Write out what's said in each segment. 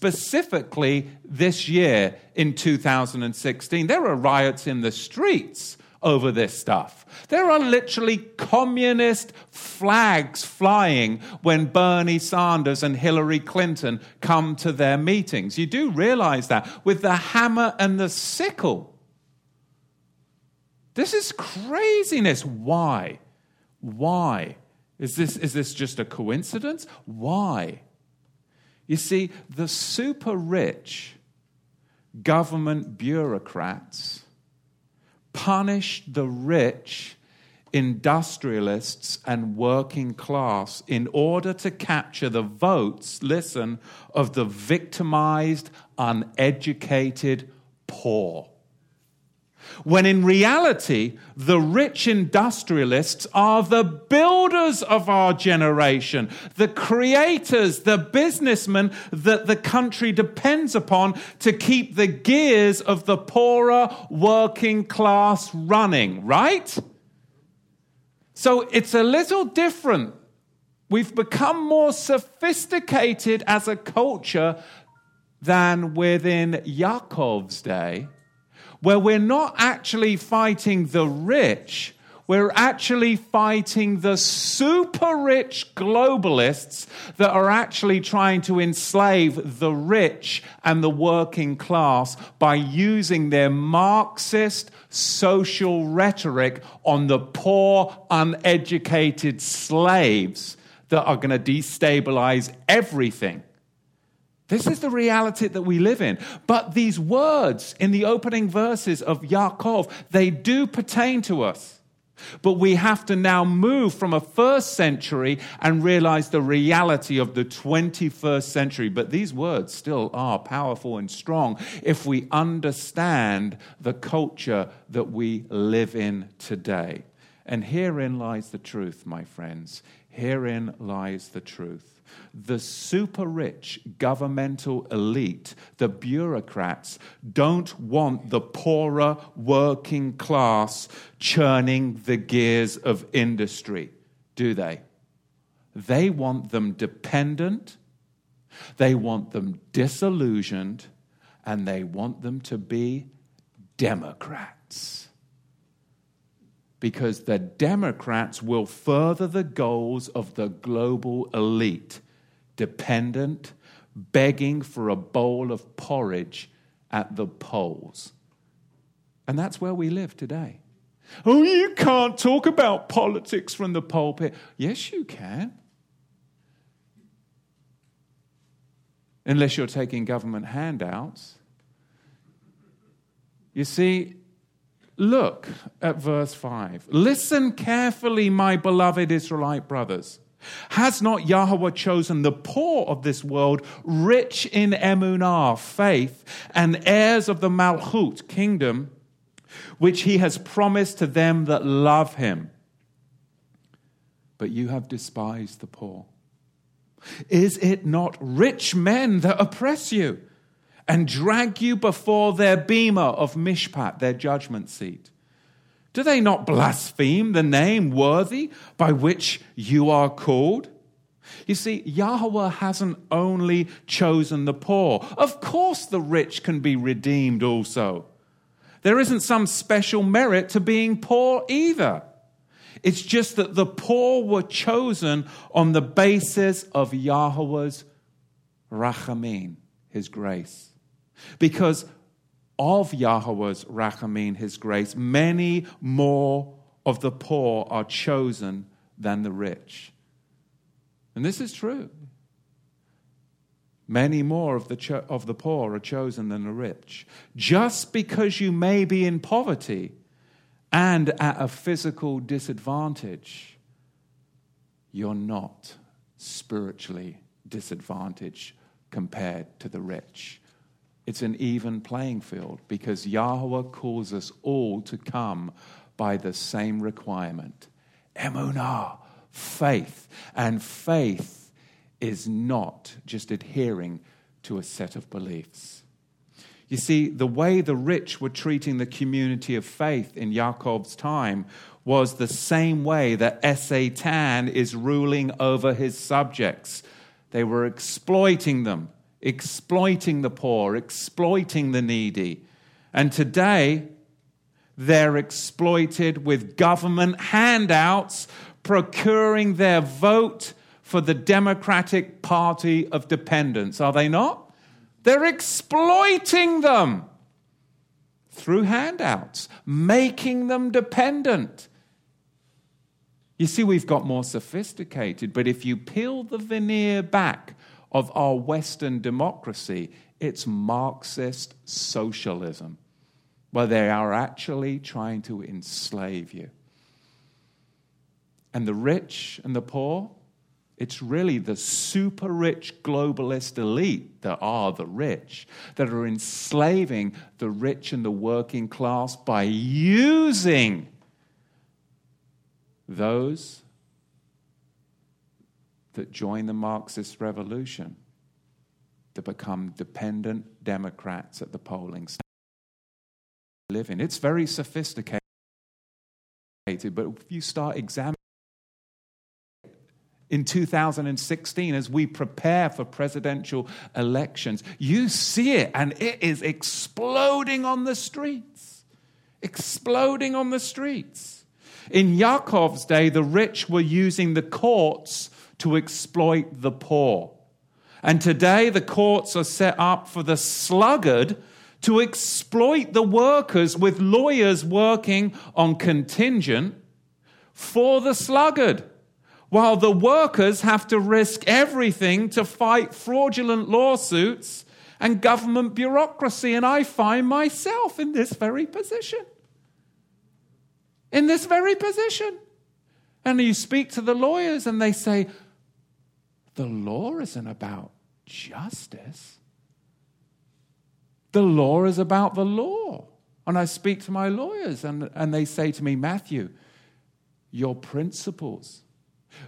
specifically this year in 2016. There are riots in the streets over this stuff. There are literally communist flags flying when Bernie Sanders and Hillary Clinton come to their meetings. You do realize that with the hammer and the sickle. This is craziness. Why? Why? Is this, is this just a coincidence? Why? You see, the super rich government bureaucrats punish the rich industrialists and working class in order to capture the votes, listen, of the victimized, uneducated poor. When in reality, the rich industrialists are the builders of our generation, the creators, the businessmen that the country depends upon to keep the gears of the poorer working class running, right? So it's a little different. We've become more sophisticated as a culture than within Yaakov's day where we're not actually fighting the rich, we're actually fighting the super rich globalists that are actually trying to enslave the rich and the working class by using their Marxist social rhetoric on the poor, uneducated slaves that are going to destabilize everything. This is the reality that we live in. But these words in the opening verses of Yaakov, they do pertain to us. But we have to now move from a first century and realize the reality of the 21st century. But these words still are powerful and strong if we understand the culture that we live in today. And herein lies the truth, my friends. Herein lies the truth the super rich governmental elite, the bureaucrats, don't want the poorer working class churning the gears of industry, do they? They want them dependent, they want them disillusioned, and they want them to be Democrats because the Democrats will further the goals of the global elite, dependent, begging for a bowl of porridge at the polls. And that's where we live today. Oh, you can't talk about politics from the pulpit. Yes, you can. Unless you're taking government handouts. You see, Look at verse 5. Listen carefully, my beloved Israelite brothers. Has not Yahweh chosen the poor of this world, rich in emunah, faith, and heirs of the Malchut, kingdom, which he has promised to them that love him? But you have despised the poor. Is it not rich men that oppress you? And drag you before their bema of Mishpat, their judgment seat? Do they not blaspheme the name worthy by which you are called? You see, Yahweh hasn't only chosen the poor. Of course, the rich can be redeemed also. There isn't some special merit to being poor either. It's just that the poor were chosen on the basis of Yahweh's rachamim, his grace. Because of Yahweh's rachamim, his grace, many more of the poor are chosen than the rich. And this is true. Many more of the, cho- of the poor are chosen than the rich. Just because you may be in poverty and at a physical disadvantage, you're not spiritually disadvantaged compared to the rich. It's an even playing field because Yahweh calls us all to come by the same requirement emunah, faith. And faith is not just adhering to a set of beliefs. You see, the way the rich were treating the community of faith in Yaakov's time was the same way that Satan is ruling over his subjects. They were exploiting them exploiting the poor, exploiting the needy. And today, they're exploited with government handouts, procuring their vote for the Democratic Party of Dependence. Are they not? They're exploiting them through handouts, making them dependent. You see, we've got more sophisticated, but if you peel the veneer back of our Western democracy, it's Marxist socialism, where they are actually trying to enslave you. And the rich and the poor, it's really the super rich globalist elite that are the rich, that are enslaving the rich and the working class by using those that join the Marxist revolution to become dependent Democrats at the polling station. Live in. It's very sophisticated, but if you start examining in 2016 as we prepare for presidential elections, you see it and it is exploding on the streets. Exploding on the streets. In Yaakov's day, the rich were using the courts to exploit the poor. And today, the courts are set up for the sluggard to exploit the workers with lawyers working on contingent for the sluggard, while the workers have to risk everything to fight fraudulent lawsuits and government bureaucracy. And I find myself in this very position in this very position. And you speak to the lawyers and they say, the law isn't about justice. The law is about the law. And I speak to my lawyers and, and they say to me, Matthew, your principles,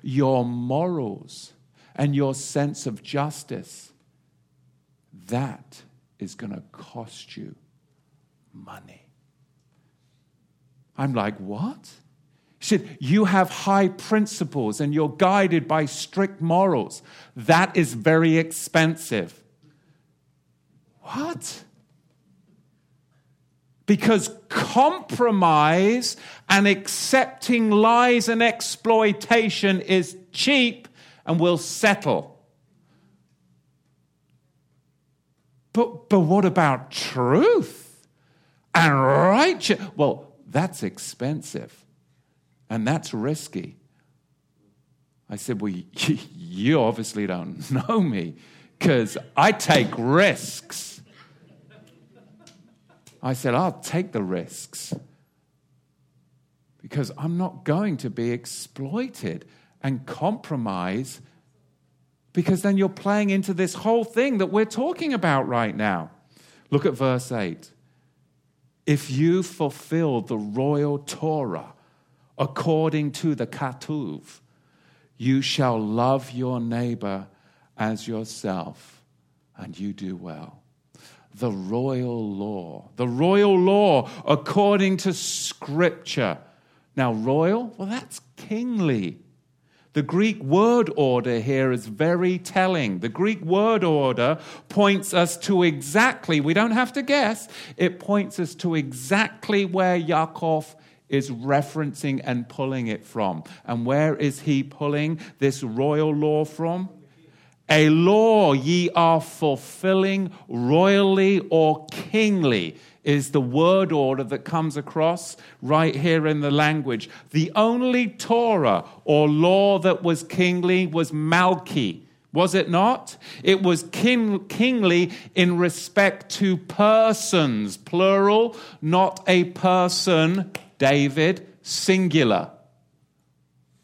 your morals, and your sense of justice, that is going to cost you money. I'm like, what? You have high principles and you're guided by strict morals. That is very expensive. What? Because compromise and accepting lies and exploitation is cheap and will settle. But, but what about truth and righteous? Well, that's expensive and that's risky. I said, Well, you obviously don't know me because I take risks. I said, I'll take the risks because I'm not going to be exploited and compromise because then you're playing into this whole thing that we're talking about right now. Look at verse 8 if you fulfill the royal Torah according to the Katuv, you shall love your neighbor as yourself, and you do well. The royal law, the royal law according to Scripture. Now, royal, well, that's kingly. The Greek word order here is very telling. The Greek word order points us to exactly, we don't have to guess, it points us to exactly where Yaakov is referencing and pulling it from. And where is he pulling this royal law from? A law ye are fulfilling royally or kingly is the word order that comes across right here in the language. The only Torah or law that was kingly was Malki. Was it not? It was king, kingly in respect to persons, plural, not a person, David, singular.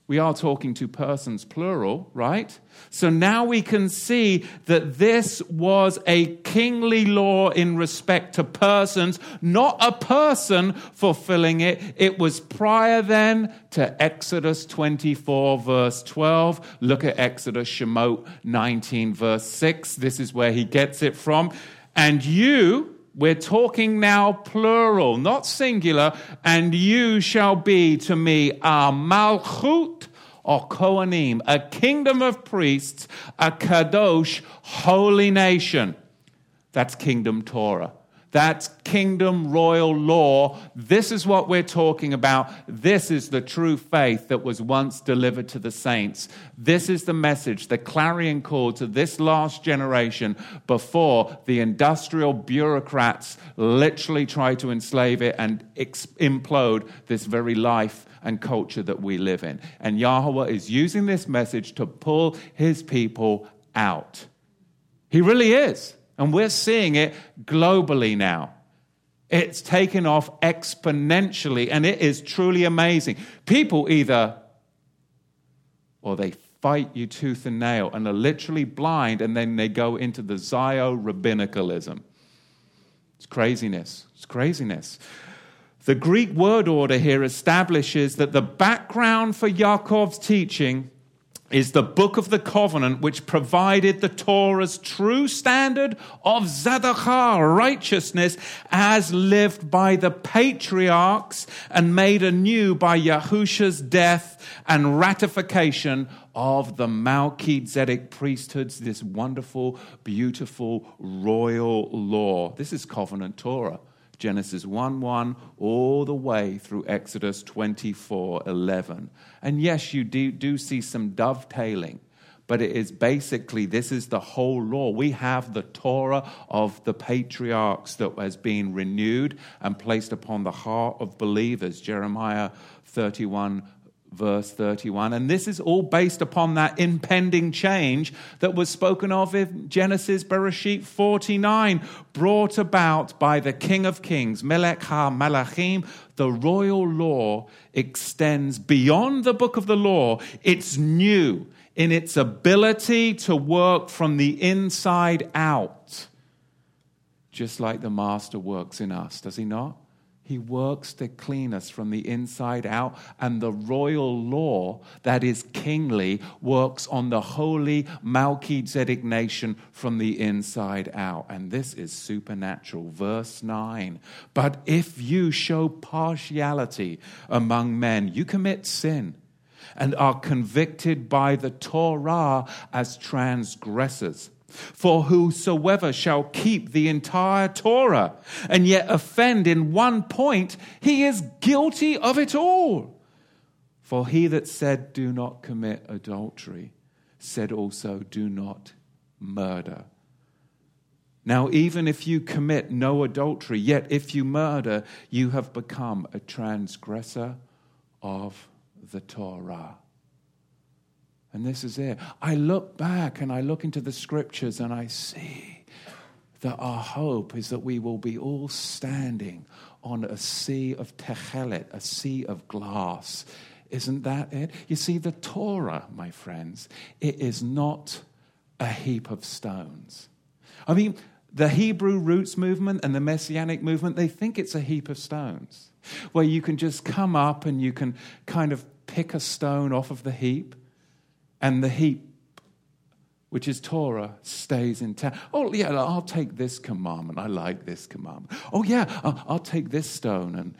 We are talking to persons, plural, right? So now we can see that this was a kingly law in respect to persons, not a person fulfilling it. It was prior then to Exodus 24, verse 12. Look at Exodus Shemot 19, verse 6. This is where he gets it from. And you, we're talking now plural, not singular. And you shall be to me a malchut or Kohanim, a kingdom of priests, a kadosh, holy nation. That's kingdom Torah. That's kingdom royal law. This is what we're talking about. This is the true faith that was once delivered to the saints. This is the message, the clarion call to this last generation before the industrial bureaucrats literally try to enslave it and ex- implode this very life and culture that we live in. And Yahweh is using this message to pull his people out. He really is. And we're seeing it globally now. It's taken off exponentially, and it is truly amazing. People either, or they fight you tooth and nail and are literally blind, and then they go into the Zio rabbinicalism. It's craziness. It's craziness. The Greek word order here establishes that the background for Yaakov's teaching is the book of the covenant which provided the Torah's true standard of tzedakah, righteousness, as lived by the patriarchs and made anew by Yahusha's death and ratification of the Melchizedek priesthoods, this wonderful, beautiful, royal law. This is covenant Torah. Genesis 1 1 all the way through Exodus 24 11. And yes, you do, do see some dovetailing, but it is basically this is the whole law. We have the Torah of the patriarchs that has been renewed and placed upon the heart of believers. Jeremiah 31 verse 31. And this is all based upon that impending change that was spoken of in Genesis Bereshit 49, brought about by the King of Kings, Melech HaMelachim. The royal law extends beyond the book of the law. It's new in its ability to work from the inside out, just like the Master works in us, does he not? He works to clean us from the inside out, and the royal law that is kingly works on the holy Melchizedek nation from the inside out. And this is supernatural. Verse 9. But if you show partiality among men, you commit sin and are convicted by the Torah as transgressors. For whosoever shall keep the entire Torah and yet offend in one point, he is guilty of it all. For he that said, Do not commit adultery, said also, Do not murder. Now, even if you commit no adultery, yet if you murder, you have become a transgressor of the Torah. And this is it. I look back and I look into the scriptures and I see that our hope is that we will be all standing on a sea of techelet, a sea of glass. Isn't that it? You see, the Torah, my friends, it is not a heap of stones. I mean, the Hebrew roots movement and the Messianic movement, they think it's a heap of stones where you can just come up and you can kind of pick a stone off of the heap and the heap, which is Torah, stays intact. Oh, yeah, I'll take this commandment. I like this commandment. Oh, yeah, I'll take this stone. And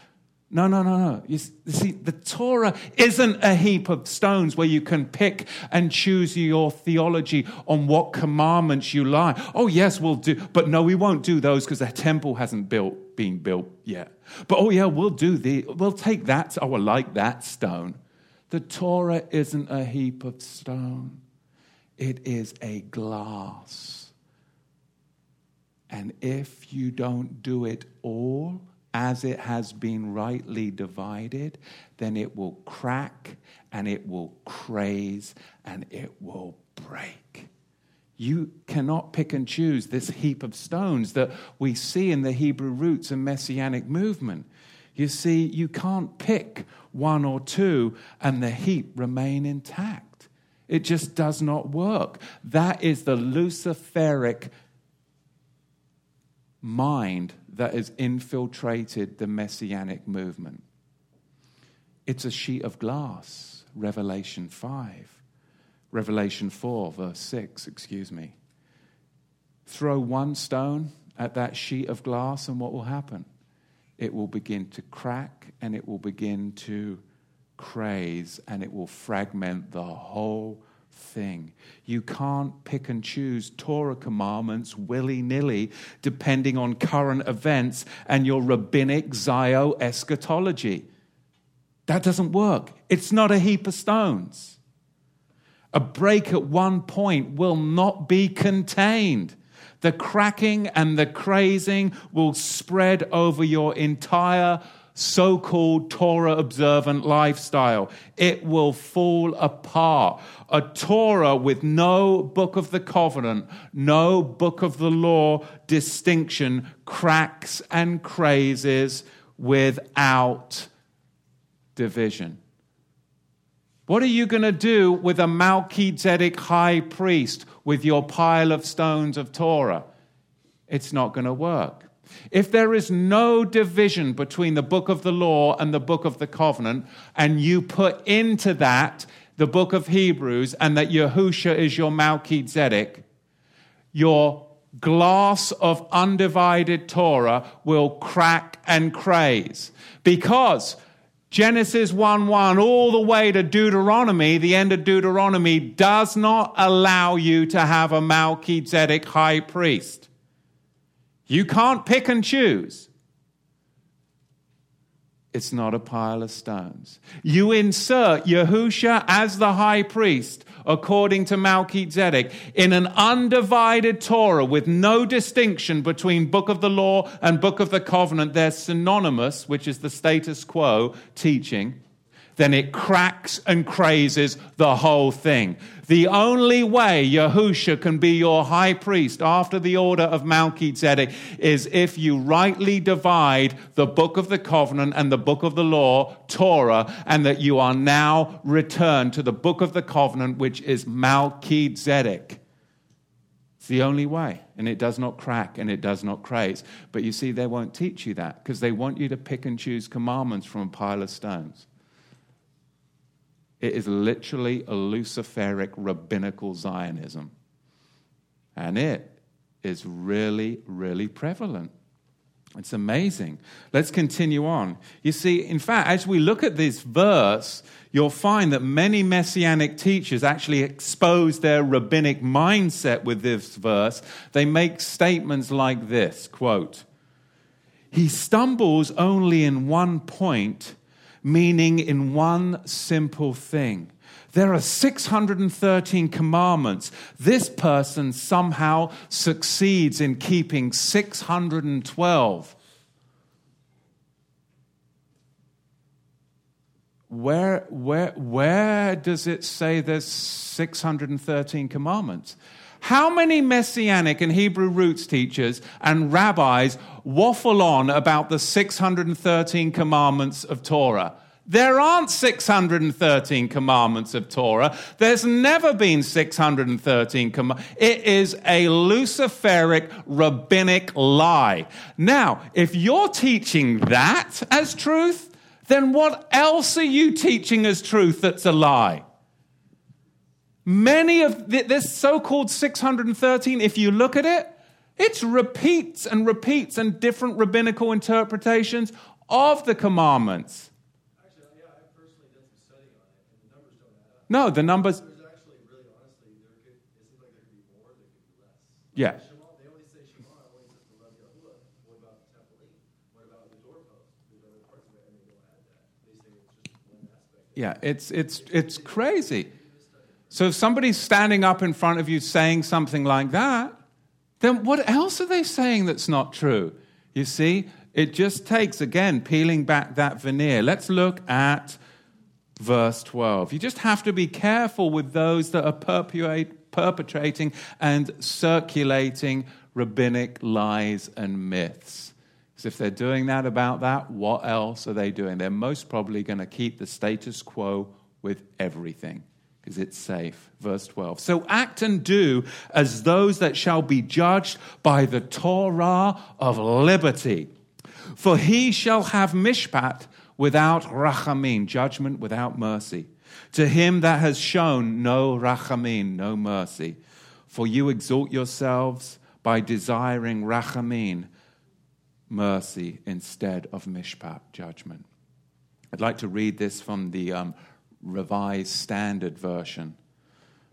no, no, no, no. You see, the Torah isn't a heap of stones where you can pick and choose your theology on what commandments you like. Oh, yes, we'll do. But no, we won't do those because the temple hasn't built, been built yet. But oh, yeah, we'll do the, we'll take that. Oh, I like that stone. The Torah isn't a heap of stone, it is a glass. And if you don't do it all as it has been rightly divided, then it will crack and it will craze and it will break. You cannot pick and choose this heap of stones that we see in the Hebrew roots and messianic movement. You see, you can't pick one or two and the heap remain intact. It just does not work. That is the Luciferic mind that has infiltrated the messianic movement. It's a sheet of glass, Revelation 5. Revelation 4, verse 6, excuse me. Throw one stone at that sheet of glass, and what will happen? It will begin to crack and it will begin to craze, and it will fragment the whole thing. You can't pick and choose Torah commandments willy nilly depending on current events and your rabbinic zio eschatology. That doesn't work. It's not a heap of stones. A break at one point will not be contained. The cracking and the crazing will spread over your entire so called Torah observant lifestyle. It will fall apart. A Torah with no book of the covenant, no book of the law distinction cracks and crazes without division. What are you going to do with a Melchizedek high priest with your pile of stones of Torah? It's not going to work. If there is no division between the book of the law and the book of the covenant, and you put into that the book of Hebrews and that Yahusha is your Melchizedek, your glass of undivided Torah will crack and craze. Because Genesis 1 1 all the way to Deuteronomy, the end of Deuteronomy, does not allow you to have a Melchizedek high priest. You can't pick and choose. It's not a pile of stones. You insert Yahusha as the high priest, according to Melchizedek, in an undivided Torah with no distinction between book of the law and book of the covenant. They're synonymous, which is the status quo teaching then it cracks and crazes the whole thing. The only way Yahusha can be your high priest after the order of Melchizedek is if you rightly divide the book of the covenant and the book of the law, Torah, and that you are now returned to the book of the covenant, which is Melchizedek. It's the only way, and it does not crack and it does not craze. But you see, they won't teach you that because they want you to pick and choose commandments from a pile of stones. It is literally a Luciferic rabbinical Zionism. And it is really, really prevalent. It's amazing. Let's continue on. You see, in fact, as we look at this verse, you'll find that many messianic teachers actually expose their rabbinic mindset with this verse. They make statements like this quote, He stumbles only in one point meaning in one simple thing. There are 613 commandments. This person somehow succeeds in keeping 612. Where, where, where does it say there's 613 commandments? How many messianic and Hebrew roots teachers and rabbis waffle on about the 613 commandments of Torah? There aren't 613 commandments of Torah. There's never been 613 commandments. It is a Luciferic rabbinic lie. Now, if you're teaching that as truth, then what else are you teaching as truth that's a lie? Many of this so called 613, if you look at it, it repeats and repeats and different rabbinical interpretations of the commandments. Actually, yeah, I personally did some studying on it, and the numbers don't add up. No, the numbers. Really honestly, there could, it seems like there could be more, there could. Yeah. Shema, they only say Shema, only says the Love Yahuwah. What about Tefillin? What about the doorpost? There's other parts of it, and they don't add that. They say it's just one aspect. Yeah, it's, it's, it's crazy. So if somebody's standing up in front of you saying something like that, then what else are they saying that's not true? You see, it just takes, again, peeling back that veneer. Let's look at verse 12. You just have to be careful with those that are perpetrating and circulating rabbinic lies and myths. Because if they're doing that about that, what else are they doing? They're most probably going to keep the status quo with everything because it's safe. Verse 12. So act and do as those that shall be judged by the Torah of liberty. For he shall have mishpat without rachamim, judgment without mercy. To him that has shown no rachamim, no mercy. For you exalt yourselves by desiring rachamim, mercy, instead of mishpat, judgment. I'd like to read this from the um, Revised Standard Version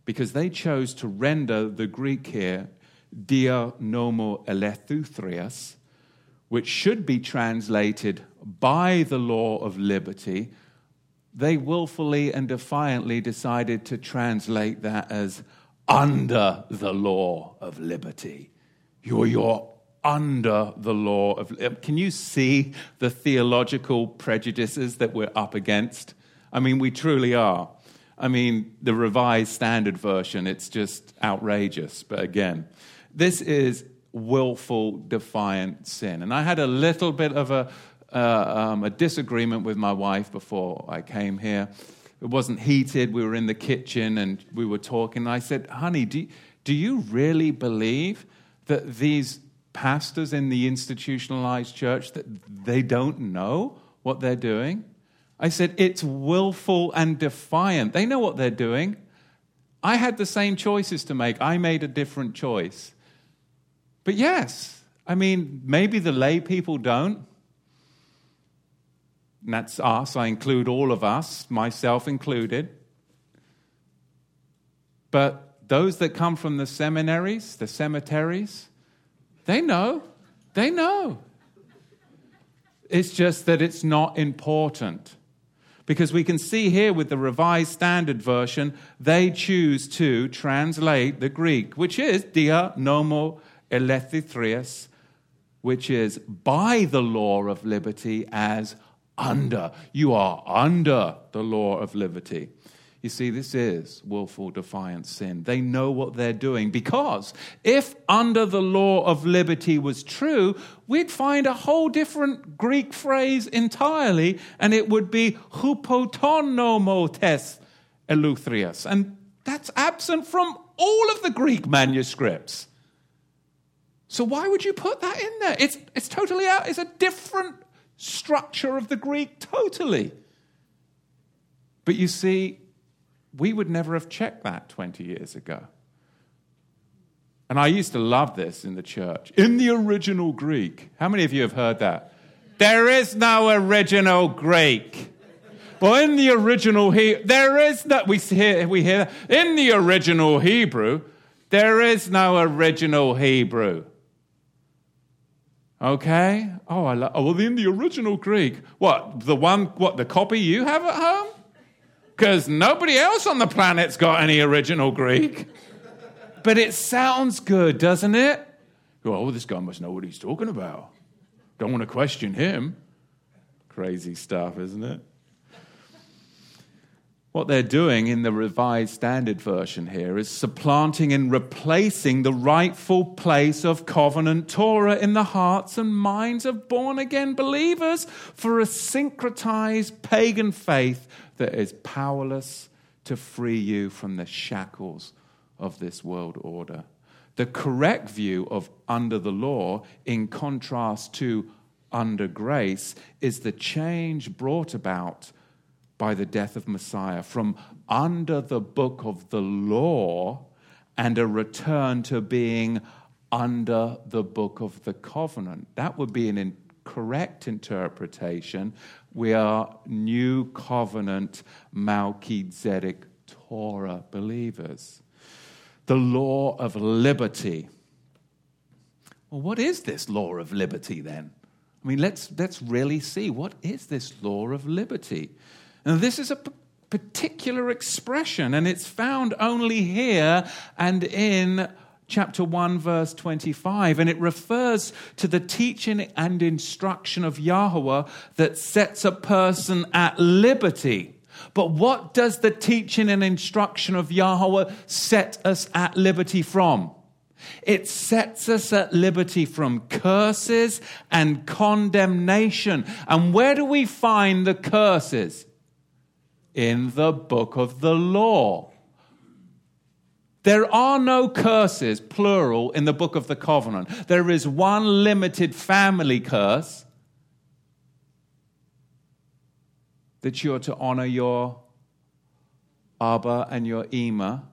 because they chose to render the Greek here dia nomo elethuthrias, which should be translated by the law of liberty. They willfully and defiantly decided to translate that as under the law of liberty. You're, you're under the law of. Can you see the theological prejudices that we're up against? I mean, we truly are. I mean, the Revised Standard Version, it's just outrageous. But again, this is willful, defiant sin. And I had a little bit of a, uh, um, a disagreement with my wife before I came here. It wasn't heated. We were in the kitchen and we were talking. I said, honey, do, do you really believe that these pastors in the institutionalized church that they don't know what they're doing? I said, it's willful and defiant. They know what they're doing. I had the same choices to make. I made a different choice. But yes, I mean, maybe the lay people don't. And that's us. I include all of us, myself included. But those that come from the seminaries, the cemeteries, they know. They know. It's just that it's not important. Because we can see here with the Revised Standard Version, they choose to translate the Greek, which is dia nomo elethithrias, which is by the law of liberty as under. You are under the law of liberty. You see, this is willful defiant sin. They know what they're doing because if under the law of liberty was true, we'd find a whole different Greek phrase entirely, and it would be hupotonomotes eleuthrias. And that's absent from all of the Greek manuscripts. So why would you put that in there? It's, it's totally out. It's a different structure of the Greek, totally. But you see, we would never have checked that 20 years ago. And I used to love this in the church. In the original Greek. How many of you have heard that? There is no original Greek. Well, in the original Hebrew, there is no, we hear, we hear, in the original Hebrew, there is no original Hebrew. Okay? Oh, I love, oh, well, in the original Greek. What, the one, what, the copy you have at home? Because nobody else on the planet's got any original Greek. But it sounds good, doesn't it? Oh, this guy must know what he's talking about. Don't want to question him. Crazy stuff, isn't it? What they're doing in the Revised Standard Version here is supplanting and replacing the rightful place of covenant Torah in the hearts and minds of born again believers for a syncretized pagan faith that is powerless to free you from the shackles of this world order. The correct view of under the law, in contrast to under grace, is the change brought about by the death of Messiah from under the book of the law and a return to being under the book of the covenant. That would be an incorrect interpretation, we are new covenant Melchizedek Torah believers. The law of liberty. Well, what is this law of liberty then? I mean, let's, let's really see what is this law of liberty? Now, this is a p- particular expression, and it's found only here and in chapter 1, verse 25, and it refers to the teaching and instruction of Yahweh that sets a person at liberty. But what does the teaching and instruction of Yahweh set us at liberty from? It sets us at liberty from curses and condemnation. And where do we find the curses? In the book of the law. There are no curses, plural, in the book of the covenant. There is one limited family curse that you're to honor your Abba and your Ema.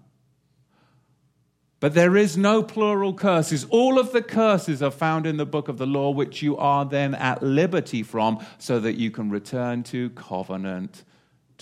But there is no plural curses. All of the curses are found in the book of the law, which you are then at liberty from, so that you can return to covenant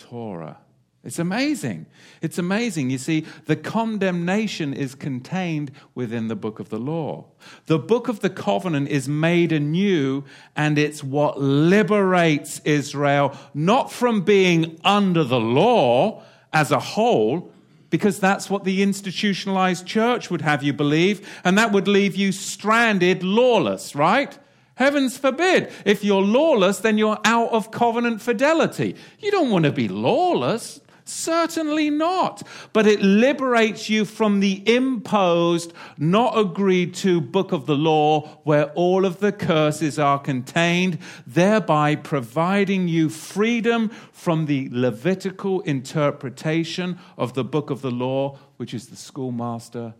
Torah. It's amazing. It's amazing. You see, the condemnation is contained within the book of the law. The book of the covenant is made anew, and it's what liberates Israel, not from being under the law as a whole, because that's what the institutionalized church would have you believe, and that would leave you stranded, lawless, right? Heavens forbid. If you're lawless, then you're out of covenant fidelity. You don't want to be lawless. Certainly not. But it liberates you from the imposed, not agreed to book of the law where all of the curses are contained, thereby providing you freedom from the Levitical interpretation of the book of the law, which is the schoolmaster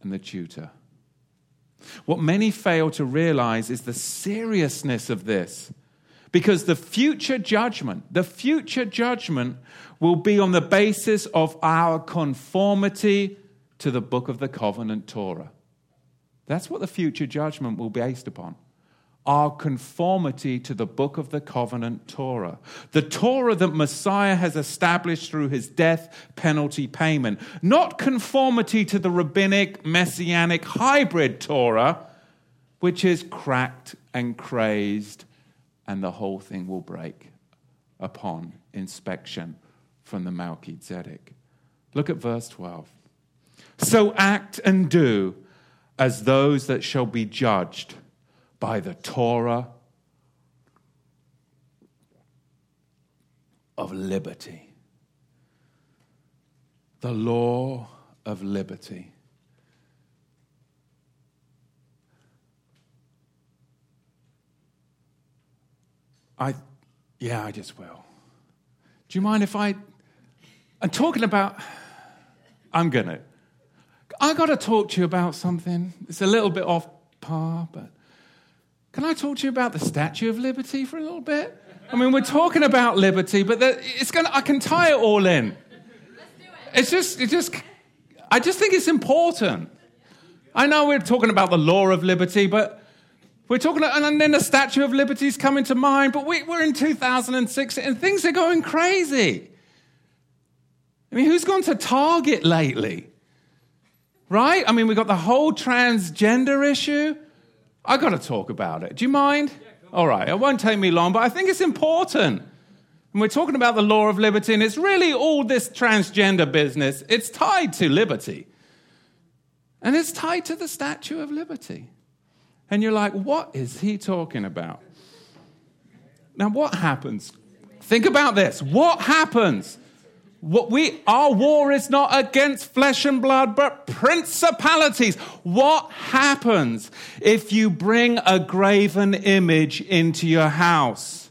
and the tutor. What many fail to realize is the seriousness of this. Because the future judgment, the future judgment will be on the basis of our conformity to the book of the covenant Torah. That's what the future judgment will be based upon. Our conformity to the book of the covenant Torah. The Torah that Messiah has established through his death penalty payment. Not conformity to the rabbinic messianic hybrid Torah, which is cracked and crazed and the whole thing will break upon inspection from the Melchizedek. Look at verse 12. So act and do as those that shall be judged by the Torah of liberty. The law of liberty. I, yeah, I just will. Do you mind if I, I'm talking about, I'm to. I got to talk to you about something. It's a little bit off par, but can I talk to you about the Statue of Liberty for a little bit? I mean, we're talking about liberty, but it's going I can tie it all in. It. It's just, it just, I just think it's important. I know we're talking about the law of liberty, but we're talking, and then the Statue of Liberty is coming to mind, but we, we're in 2006 and things are going crazy. I mean, who's gone to Target lately? Right? I mean, we've got the whole transgender issue. I got to talk about it. Do you mind? All right, it won't take me long, but I think it's important. And we're talking about the law of liberty, and it's really all this transgender business. It's tied to liberty. And it's tied to the Statue of Liberty. And you're like, what is he talking about? Now, what happens? Think about this. What happens? What we, our war is not against flesh and blood, but principalities. What happens if you bring a graven image into your house?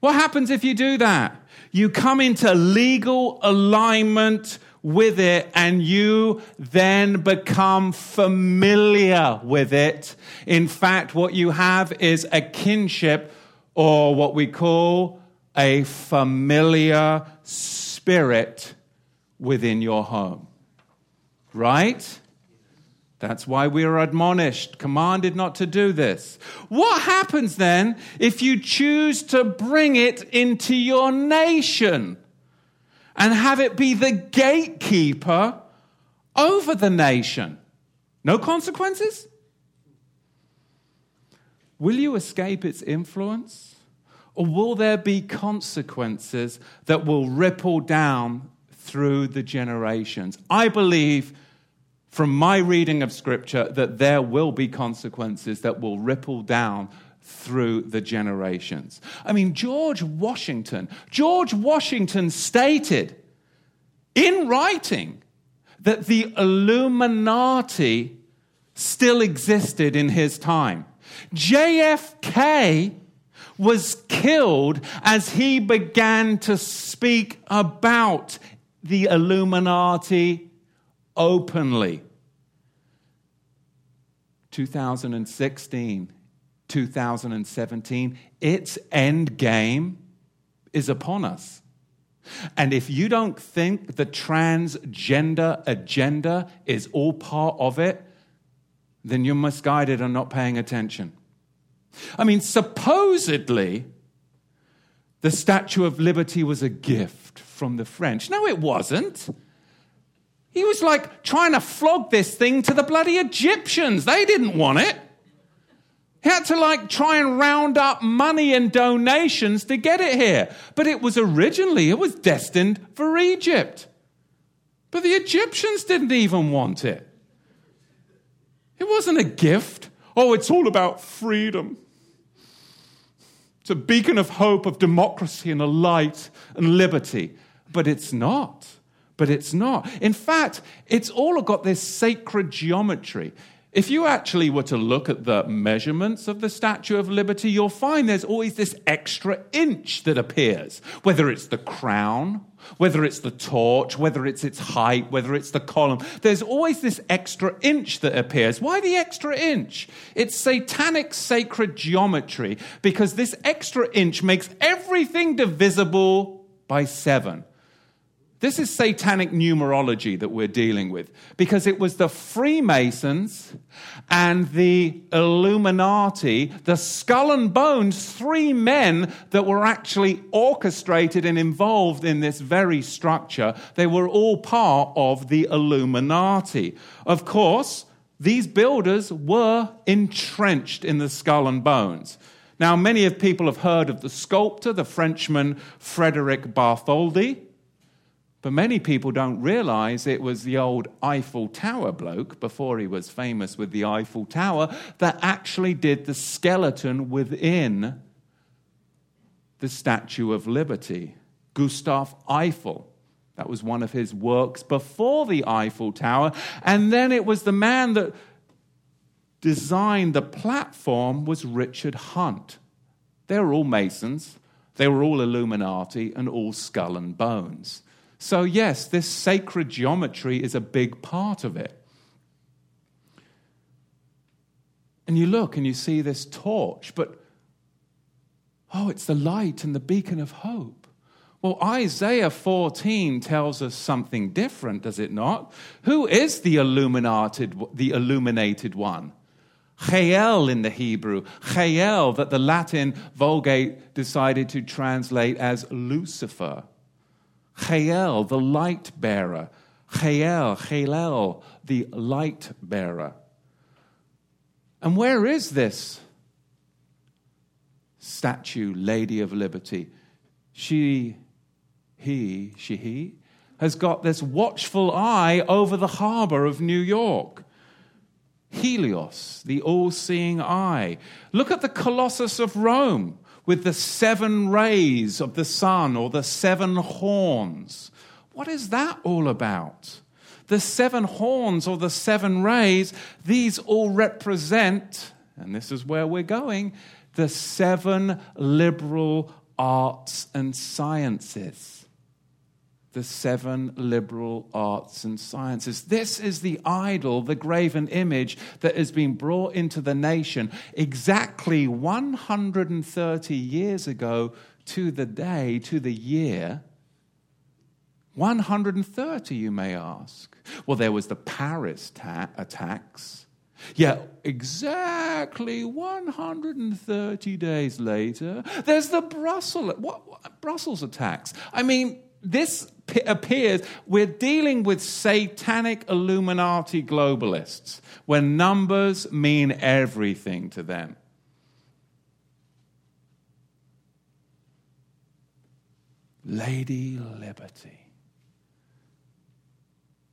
What happens if you do that? You come into legal alignment with it and you then become familiar with it. In fact, what you have is a kinship or what we call a familiar within your home. Right? That's why we are admonished, commanded not to do this. What happens then if you choose to bring it into your nation? and have it be the gatekeeper over the nation. No consequences? Will you escape its influence? Or will there be consequences that will ripple down through the generations? I believe from my reading of Scripture that there will be consequences that will ripple down through the generations. I mean, George Washington, George Washington stated in writing that the Illuminati still existed in his time. JFK was killed as he began to speak about the Illuminati openly. 2016 2017, its end game is upon us. And if you don't think the transgender agenda is all part of it, then you're misguided and not paying attention. I mean, supposedly, the Statue of Liberty was a gift from the French. No, it wasn't. He was like trying to flog this thing to the bloody Egyptians. They didn't want it. He had to like try and round up money and donations to get it here. But it was originally, it was destined for Egypt. But the Egyptians didn't even want it. It wasn't a gift. Oh, it's all about freedom. It's a beacon of hope, of democracy and a light and liberty. But it's not. But it's not. In fact, it's all got this sacred geometry. If you actually were to look at the measurements of the Statue of Liberty, you'll find there's always this extra inch that appears, whether it's the crown, whether it's the torch, whether it's its height, whether it's the column. There's always this extra inch that appears. Why the extra inch? It's satanic sacred geometry because this extra inch makes everything divisible by seven. This is satanic numerology that we're dealing with because it was the Freemasons and the Illuminati, the skull and bones, three men that were actually orchestrated and involved in this very structure. They were all part of the Illuminati. Of course, these builders were entrenched in the skull and bones. Now, many of people have heard of the sculptor, the Frenchman Frederick Bartholdi. But many people don't realize it was the old Eiffel Tower bloke, before he was famous with the Eiffel Tower, that actually did the skeleton within the Statue of Liberty. Gustav Eiffel. That was one of his works before the Eiffel Tower. And then it was the man that designed the platform was Richard Hunt. They were all Masons. They were all Illuminati and all skull and bones. So, yes, this sacred geometry is a big part of it. And you look and you see this torch, but oh, it's the light and the beacon of hope. Well, Isaiah 14 tells us something different, does it not? Who is the illuminated, the illuminated one? Chayel in the Hebrew. Chayel, that the Latin Vulgate decided to translate as Lucifer. Chayel, the light bearer. Chayel, Chayel, the light bearer. And where is this statue, Lady of Liberty? She, he, she, he, has got this watchful eye over the harbor of New York. Helios, the all seeing eye. Look at the Colossus of Rome with the seven rays of the sun or the seven horns. What is that all about? The seven horns or the seven rays, these all represent, and this is where we're going, the seven liberal arts and sciences the seven liberal arts and sciences. This is the idol, the graven image that has been brought into the nation exactly 130 years ago to the day, to the year. 130, you may ask. Well, there was the Paris ta- attacks. Yeah, exactly 130 days later, there's the Brussels, what, Brussels attacks. I mean, this appears we're dealing with satanic Illuminati globalists where numbers mean everything to them. Lady Liberty.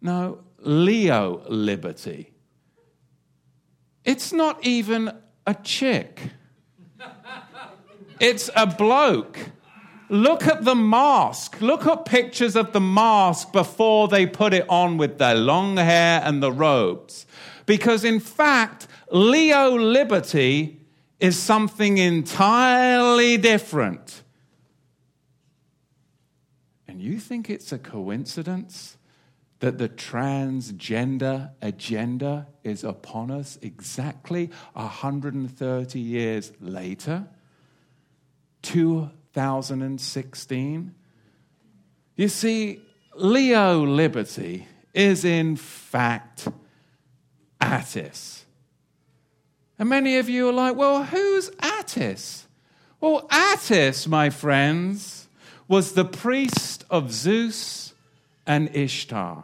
No, Leo Liberty. It's not even a chick. It's a bloke. Look at the mask. Look at pictures of the mask before they put it on with their long hair and the robes. Because in fact, Leo liberty is something entirely different. And you think it's a coincidence that the transgender agenda is upon us exactly 130 years later? 2016. You see, Leo Liberty is in fact Attis. And many of you are like, well, who's Attis? Well, Attis, my friends, was the priest of Zeus and Ishtar,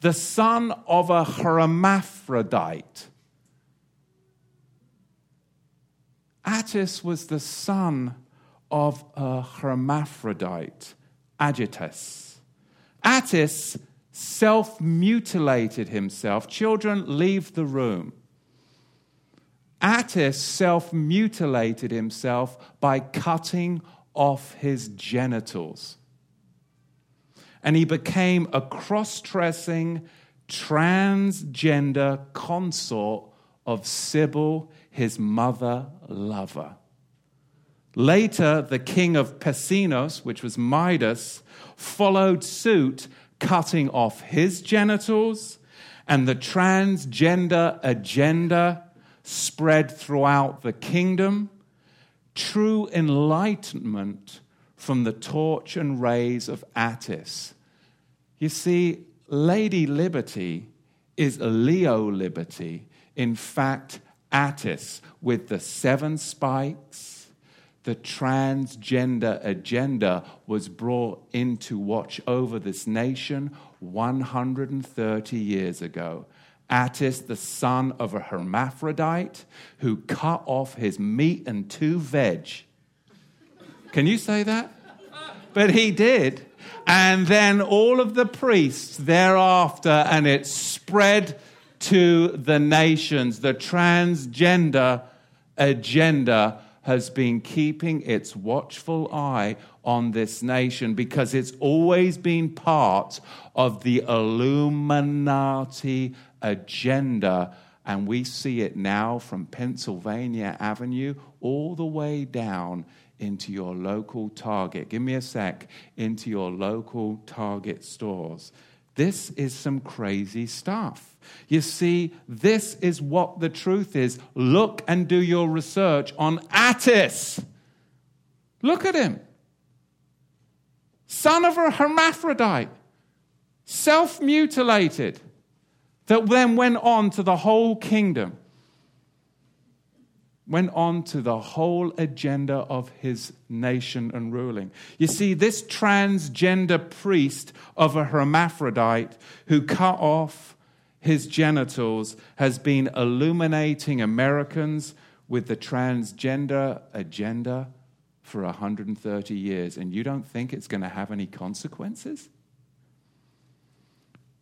the son of a hermaphrodite. Attis was the son of a hermaphrodite, Agitus. Attis self mutilated himself. Children, leave the room. Attis self mutilated himself by cutting off his genitals. And he became a cross dressing, transgender consort of Cybele, his mother lover. Later, the king of Pessinus, which was Midas, followed suit, cutting off his genitals, and the transgender agenda spread throughout the kingdom. True enlightenment from the torch and rays of Attis. You see, Lady Liberty is Leo Liberty. In fact, Attis with the seven spikes the transgender agenda was brought in to watch over this nation 130 years ago. Attis, the son of a hermaphrodite who cut off his meat and two veg. Can you say that? But he did. And then all of the priests thereafter, and it spread to the nations. The transgender agenda has been keeping its watchful eye on this nation because it's always been part of the Illuminati agenda. And we see it now from Pennsylvania Avenue all the way down into your local Target. Give me a sec, into your local Target stores. This is some crazy stuff. You see, this is what the truth is. Look and do your research on Attis. Look at him. Son of a hermaphrodite, self mutilated, that then went on to the whole kingdom went on to the whole agenda of his nation and ruling. You see, this transgender priest of a hermaphrodite who cut off his genitals has been illuminating Americans with the transgender agenda for 130 years. And you don't think it's going to have any consequences?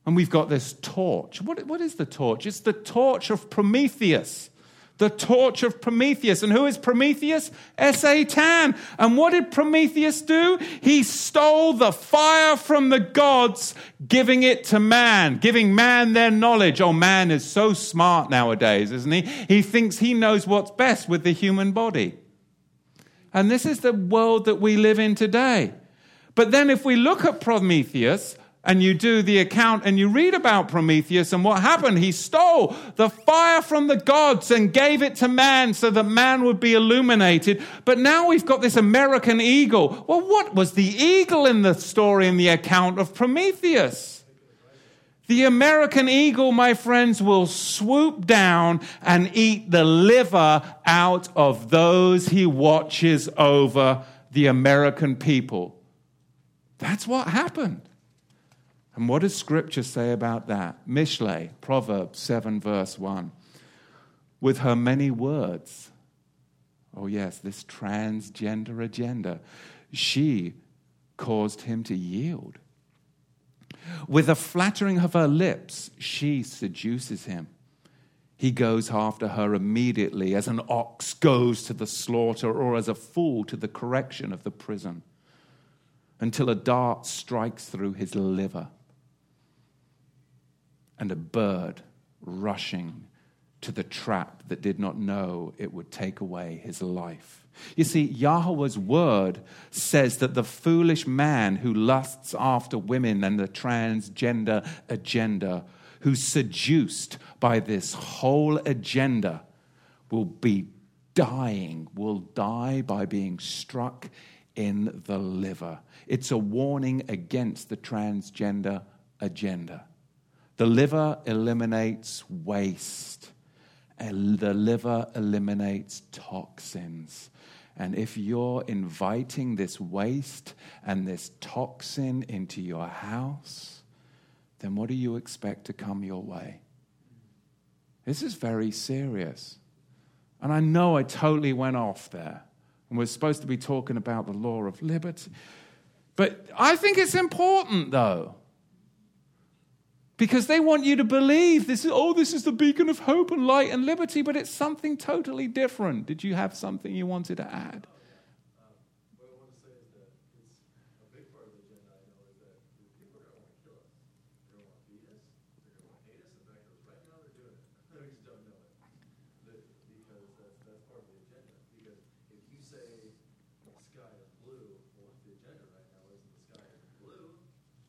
And we've got this torch. What, what is the torch? It's the torch of Prometheus the torch of Prometheus. And who is Prometheus? Satan. And what did Prometheus do? He stole the fire from the gods, giving it to man, giving man their knowledge. Oh, man is so smart nowadays, isn't he? He thinks he knows what's best with the human body. And this is the world that we live in today. But then if we look at Prometheus, and you do the account and you read about Prometheus and what happened. He stole the fire from the gods and gave it to man so that man would be illuminated. But now we've got this American eagle. Well, what was the eagle in the story in the account of Prometheus? The American eagle, my friends, will swoop down and eat the liver out of those he watches over the American people. That's what happened. And what does Scripture say about that? Mishle, Proverbs 7, verse 1. With her many words, oh yes, this transgender agenda, she caused him to yield. With the flattering of her lips, she seduces him. He goes after her immediately, as an ox goes to the slaughter, or as a fool to the correction of the prison, until a dart strikes through his liver and a bird rushing to the trap that did not know it would take away his life. You see, Yahweh's word says that the foolish man who lusts after women and the transgender agenda, who's seduced by this whole agenda, will be dying, will die by being struck in the liver. It's a warning against the transgender agenda. The liver eliminates waste, and the liver eliminates toxins. And if you're inviting this waste and this toxin into your house, then what do you expect to come your way? This is very serious. And I know I totally went off there. And we're supposed to be talking about the law of liberty. But I think it's important, though. Because they want you to believe this is, oh, this is the beacon of hope and light and liberty, but it's something totally different. Did you have something you wanted to add? What I want to say is that it's a big part of the agenda I know is that people are going to want to kill us. They're going to want to beat us. They're going to want to hate us. In fact, right now they're doing it. We just don't know it. The- Because that's, that's part of the agenda. Because if you say the sky is blue, well, if the agenda right now isn't the sky is blue,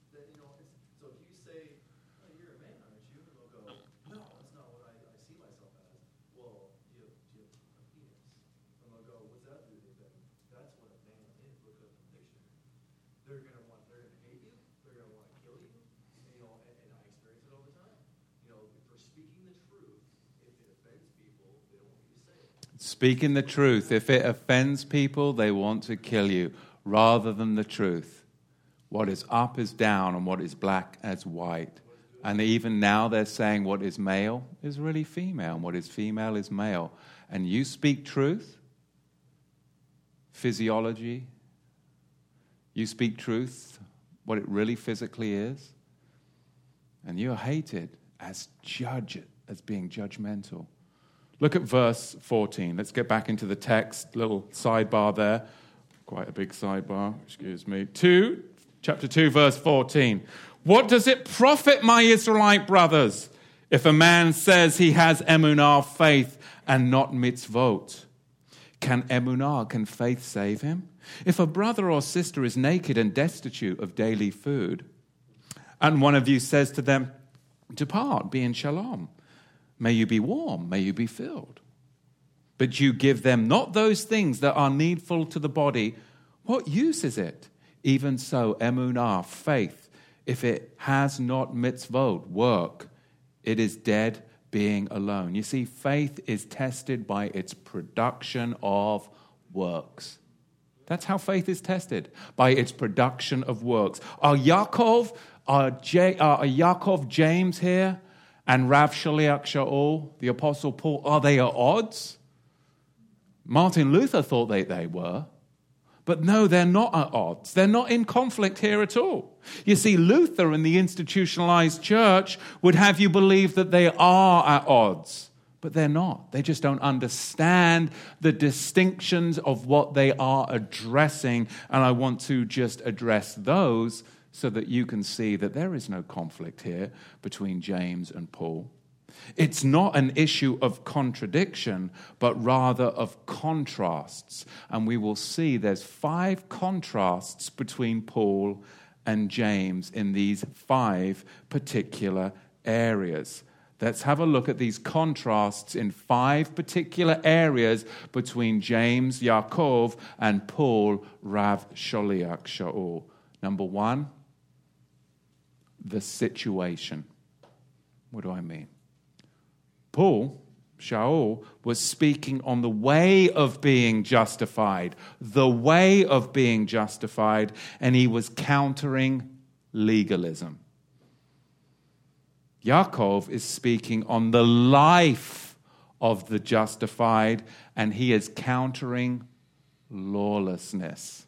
then, you know, it's, so if you say, oh, you're a man, aren't you? And they'll go, no, that's not what I, I see myself as. Well, do you, do you have a penis? And they'll go, what's that do to you then? That's what a man is. Look up the dictionary they're gonna want, they're gonna hate you, they're gonna wanna kill you, and, you know, and, and I experience it all the time. You know, for speaking the truth, if it offends people, they don't want you to say it. Speaking the truth, if it offends people, they want to kill you rather than the truth. What is up is down, and what is black as white. And even now they're saying what is male is really female, and what is female is male. And you speak truth, physiology, you speak truth, what it really physically is, and you're hated as judge, as being judgmental. Look at verse 14. Let's get back into the text. Little sidebar there. Quite a big sidebar, excuse me. 2, chapter 2, verse 14. What does it profit, my Israelite brothers, if a man says he has emunah, faith, and not mitzvot? Can emunah, can faith save him? If a brother or sister is naked and destitute of daily food, and one of you says to them, Depart, be in shalom. May you be warm, may you be filled. But you give them not those things that are needful to the body. What use is it? Even so, emunah, faith, if it has not mitzvot, work, it is dead being alone. You see, faith is tested by its production of works. That's how faith is tested by its production of works. Are Yaakov, are, J, are Yaakov James here, and Rav Shaliach Shaul, the Apostle Paul, are they at odds? Martin Luther thought they, they were. But no, they're not at odds. They're not in conflict here at all. You see, Luther and the institutionalized church would have you believe that they are at odds, but they're not. They just don't understand the distinctions of what they are addressing. And I want to just address those so that you can see that there is no conflict here between James and Paul. It's not an issue of contradiction, but rather of contrasts. And we will see there's five contrasts between Paul and James in these five particular areas. Let's have a look at these contrasts in five particular areas between James, Yaakov, and Paul, Rav Shaliach Shaul. Number one, the situation. What do I mean? Paul, Shaul, was speaking on the way of being justified, the way of being justified, and he was countering legalism. Yaakov is speaking on the life of the justified, and he is countering lawlessness.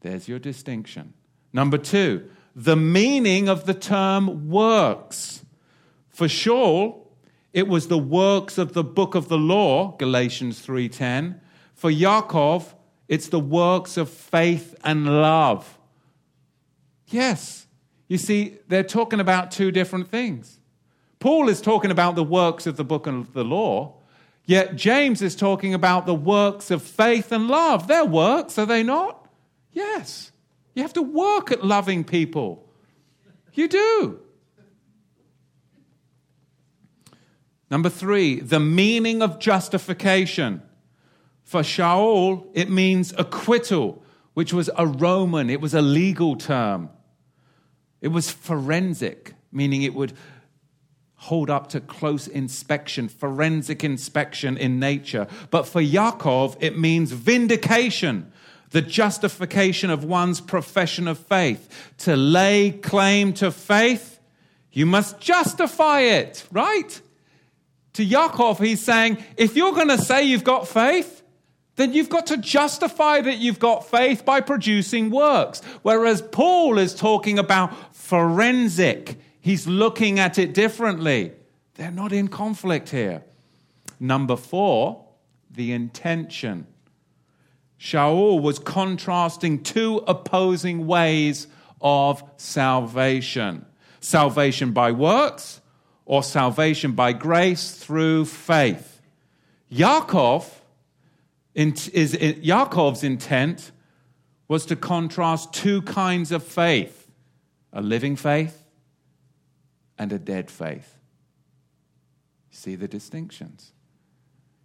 There's your distinction. Number two, the meaning of the term works. For Shaul, it was the works of the book of the law, Galatians 3:10. For Yaakov, it's the works of faith and love. Yes. You see, they're talking about two different things. Paul is talking about the works of the book of the law, yet James is talking about the works of faith and love. They're works, are they not? Yes. You have to work at loving people. You do. Number three, the meaning of justification. For Shaul, it means acquittal. which was a Roman, it was a legal term. It was forensic, meaning it would hold up to close inspection, forensic inspection in nature. But for Yaakov, it means vindication, the justification of one's profession of faith. To lay claim to faith, you must justify it, right? To Yaakov, he's saying, if you're going to say you've got faith, then you've got to justify that you've got faith by producing works. Whereas Paul is talking about forensic, he's looking at it differently. They're not in conflict here. Number four, the intention. Shaul was contrasting two opposing ways of salvation salvation by works or salvation by grace through faith. Yaakov is, Yaakov's intent was to contrast two kinds of faith a living faith and a dead faith. See the distinctions.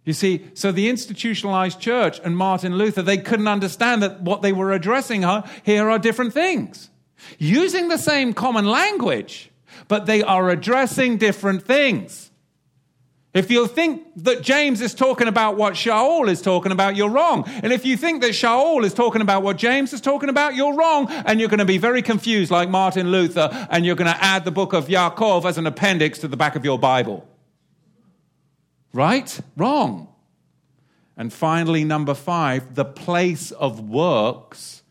You see, so the institutionalized church and Martin Luther, they couldn't understand that what they were addressing here are different things. Using the same common language, but they are addressing different things. If you think that James is talking about what Shaul is talking about, you're wrong. And if you think that Shaul is talking about what James is talking about, you're wrong. And you're going to be very confused like Martin Luther, and you're going to add the book of Yaakov as an appendix to the back of your Bible. Right? Wrong. And finally, number five, the place of works.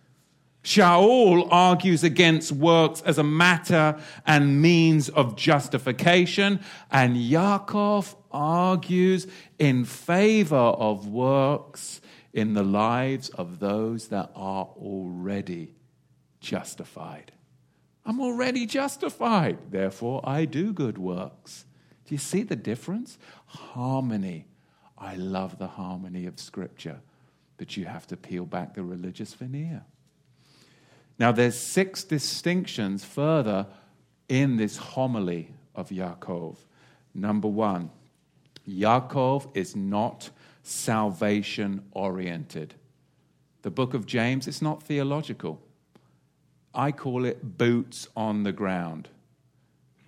Shaul argues against works as a matter and means of justification, and Yaakov argues in favor of works in the lives of those that are already justified. I'm already justified, therefore I do good works. Do you see the difference? Harmony. I love the harmony of Scripture, but you have to peel back the religious veneer. Now, there's six distinctions further in this homily of Yaakov. Number one, Yaakov is not salvation oriented. The book of James is not theological. I call it boots on the ground.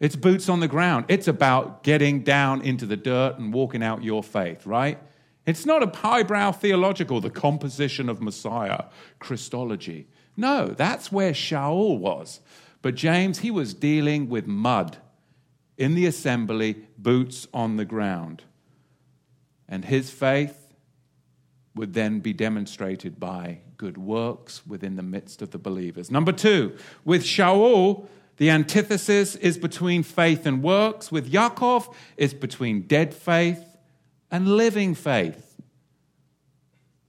It's boots on the ground. It's about getting down into the dirt and walking out your faith, right? It's not a highbrow theological, the composition of Messiah, Christology. No, that's where Shaul was. But James, he was dealing with mud in the assembly, boots on the ground. And his faith would then be demonstrated by good works within the midst of the believers. Number two, with Shaul, the antithesis is between faith and works. With Yaakov, it's between dead faith and living faith.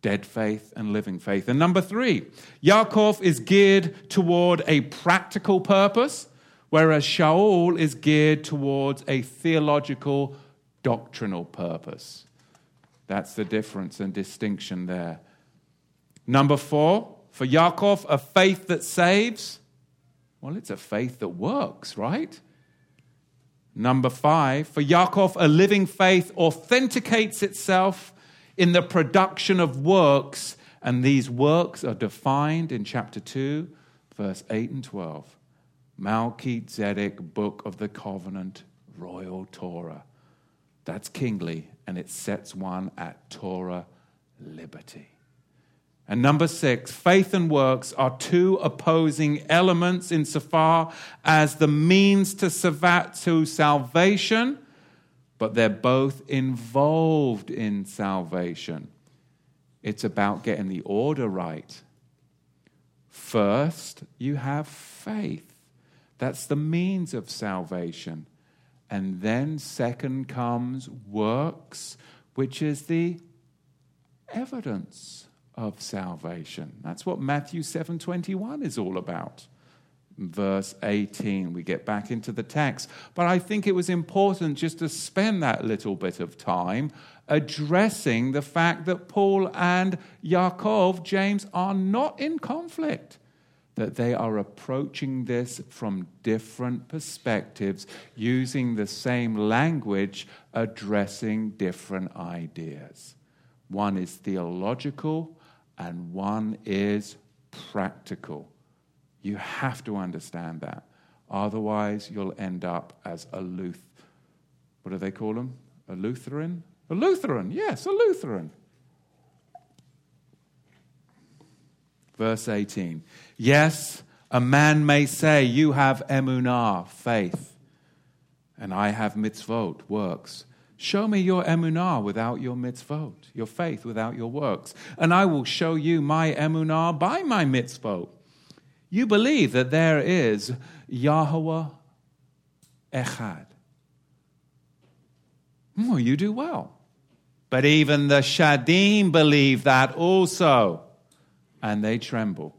Dead faith and living faith. And number three, Yaakov is geared toward a practical purpose, whereas Shaul is geared towards a theological, doctrinal purpose. That's the difference and distinction there. Number four, for Yaakov, a faith that saves. Well, it's a faith that works, right? Number five, for Yaakov, a living faith authenticates itself in the production of works, and these works are defined in chapter 2, verse 8 and 12. Melchizedek, book of the covenant, royal Torah. That's kingly, and it sets one at Torah liberty. And number six, faith and works are two opposing elements insofar as the means to, salvation, but they're both involved in salvation. It's about getting the order right. First, you have faith. That's the means of salvation. And then, second, comes works, which is the evidence of salvation. That's what Matthew 7:21 is all about. Verse 18, we get back into the text. But I think it was important just to spend that little bit of time addressing the fact that Paul and Yaakov, James, are not in conflict that they are approaching this from different perspectives, using the same language, addressing different ideas. One is theological and one is practical. You have to understand that. Otherwise, you'll end up as a Luth. What do they call them? A Lutheran? A Lutheran, yes, a Lutheran. Verse 18. Yes, a man may say, You have emunah, faith, and I have mitzvot, works. Show me your emunah without your mitzvot, your faith without your works, and I will show you my emunah by my mitzvot. You believe that there is Yahweh Echad. Well, you do well. But even the Shadim believe that also and they tremble.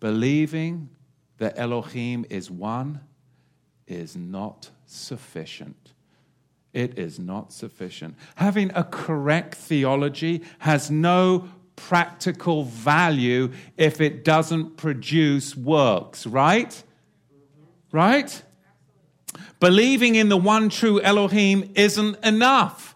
Believing that Elohim is one is not sufficient. It is not sufficient. Having a correct theology has no practical value if it doesn't produce works, right? Right? Believing in the one true Elohim isn't enough.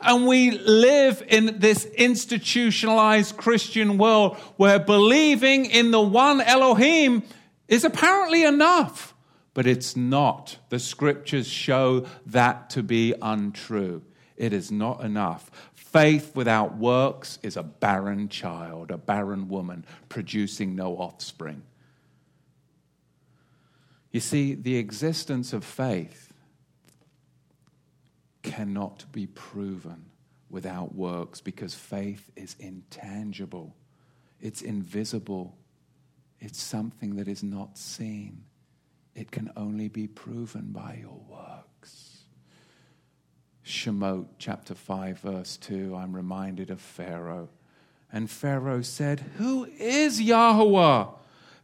And we live in this institutionalized Christian world where believing in the one Elohim is apparently enough, but it's not. The scriptures show that to be untrue. It is not enough. Faith without works is a barren child, a barren woman producing no offspring. You see, the existence of faith cannot be proven without works because faith is intangible, it's invisible, it's something that is not seen. It can only be proven by your works. Shemot chapter 5, verse 2, I'm reminded of Pharaoh. And Pharaoh said, Who is Yahweh?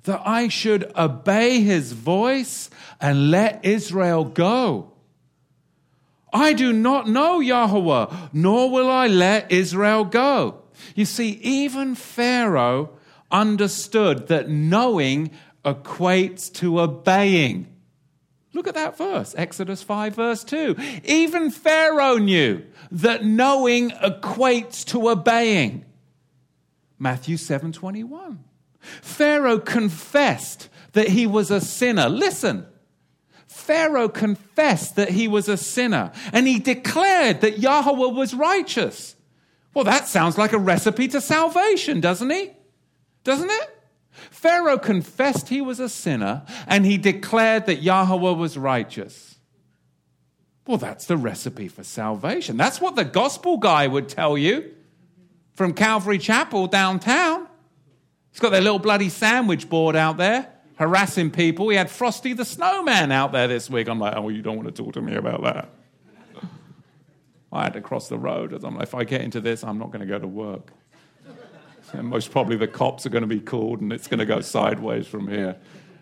That I should obey his voice and let Israel go. I do not know Yahweh, nor will I let Israel go. You see, even Pharaoh understood that knowing equates to obeying. Look at that verse, Exodus 5, verse 2. Even Pharaoh knew that knowing equates to obeying. Matthew 7 21. Pharaoh confessed that he was a sinner. Listen, Pharaoh confessed that he was a sinner and he declared that Yahweh was righteous. Well, that sounds like a recipe to salvation, doesn't he? Doesn't it? Pharaoh confessed he was a sinner and he declared that Yahweh was righteous. Well, that's the recipe for salvation. That's what the gospel guy would tell you from Calvary Chapel downtown. He's got their little bloody sandwich board out there harassing people. We had Frosty the Snowman out there this week. I'm like, oh, you don't want to talk to me about that. I had to cross the road. I'm like, if I get into this, I'm not going to go to work. And most probably the cops are going to be called and it's going to go sideways from here.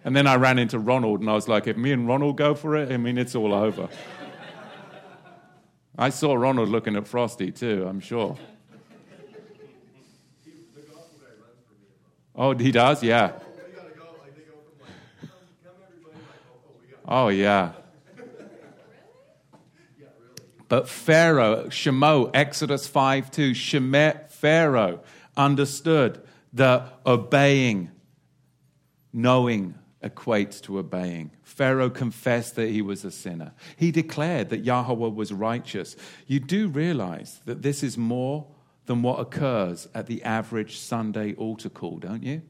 And then I ran into Ronald and I was like, if me and Ronald go for it, I mean, it's all over. I saw Ronald looking at Frosty too, I'm sure. Oh, he does? Yeah. Oh, yeah. But Pharaoh, Shemo, Exodus 5 2, Shemet, Pharaoh understood that obeying, knowing equates to obeying. Pharaoh confessed that he was a sinner. He declared that Yahweh was righteous. You do realize that this is more than what occurs at the average Sunday altar call, don't you?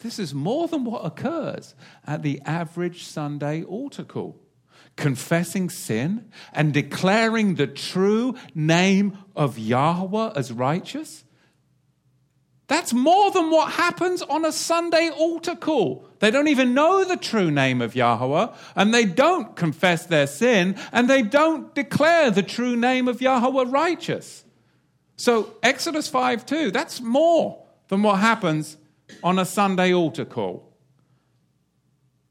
This is more than what occurs at the average Sunday altar call. Confessing sin and declaring the true name of Yahweh as righteous. That's more than what happens on a Sunday altar call. They don't even know the true name of Yahweh, and they don't confess their sin, and they don't declare the true name of Yahweh righteous. So, Exodus 5 2, that's more than what happens on a Sunday altar call.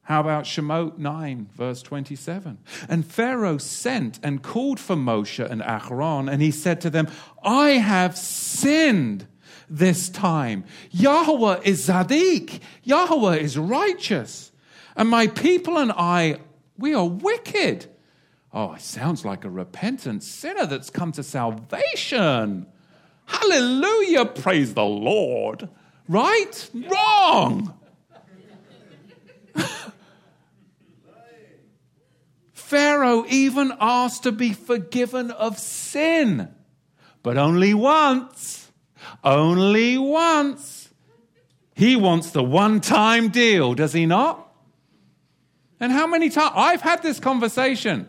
How about Shemot 9, verse 27? And Pharaoh sent and called for Moshe and Aaron, and he said to them, I have sinned this time. Yahweh is Zadik, Yahweh is righteous, and my people and I, we are wicked. Oh, it sounds like a repentant sinner that's come to salvation. Hallelujah, praise the Lord. Right? Wrong. Pharaoh even asked to be forgiven of sin, but only once. Only once. He wants the one time deal, does he not? And how many times? I've had this conversation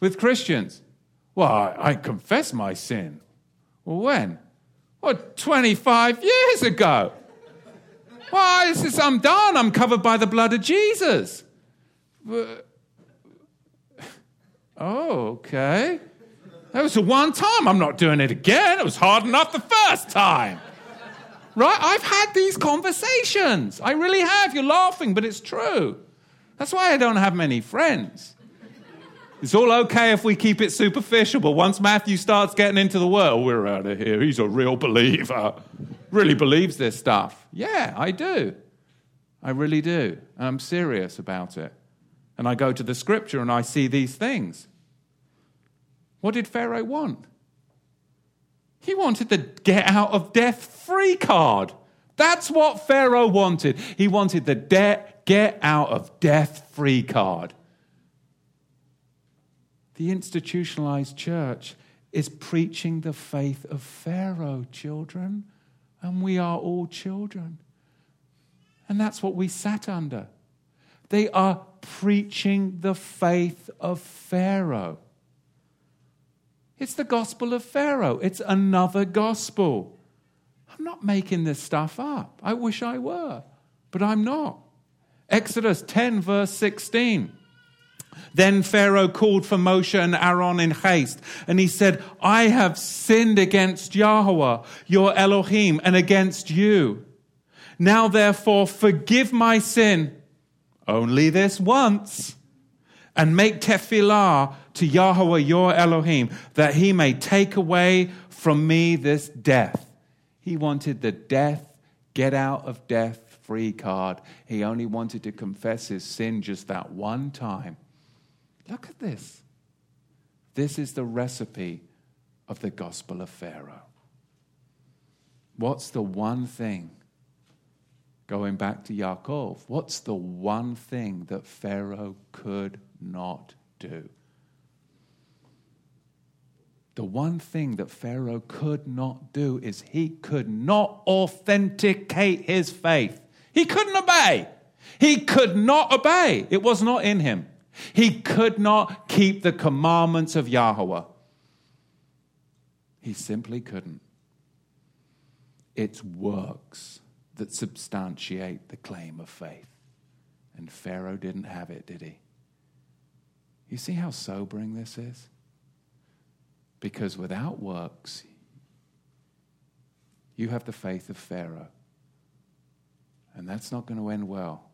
with Christians. Well, I, I confess my sin. Well, when? Well, 25 years ago. Why, this is, I'm done. I'm covered by the blood of Jesus. Oh, okay. That was the one time. I'm not doing it again. It was hard enough the first time. Right? I've had these conversations. I really have. You're laughing, but it's true. That's why I don't have many friends. It's all okay if we keep it superficial, but once Matthew starts getting into the world, we're out of here. He's a real believer. Really believes this stuff. Yeah, I do. I really do. I'm serious about it. And I go to the scripture and I see these things. What did Pharaoh want? He wanted the get out of death free card. That's what Pharaoh wanted. He wanted the de- get out of death free card. The institutionalized church is preaching the faith of Pharaoh, children, and we are all children. And that's what we sat under. They are preaching the faith of Pharaoh. It's the gospel of Pharaoh, it's another gospel. I'm not making this stuff up. I wish I were, but I'm not. Exodus 10, verse 16. Then Pharaoh called for Moshe and Aaron in haste, and he said, I have sinned against Yahweh, your Elohim, and against you. Now therefore forgive my sin, only this once, and make tefillah to Yahweh your Elohim, that he may take away from me this death. He wanted the death, get out of death free card. He only wanted to confess his sin just that one time. Look at this. This is the recipe of the gospel of Pharaoh. What's the one thing? Going back to Yaakov, what's the one thing that Pharaoh could not do? The one thing that Pharaoh could not do is he could not authenticate his faith. He couldn't obey. He could not obey. It was not in him. He could not keep the commandments of Yahweh. He simply couldn't. It's works that substantiate the claim of faith. And Pharaoh didn't have it, did he? You see how sobering this is? Because without works, you have the faith of Pharaoh. And that's not going to end well.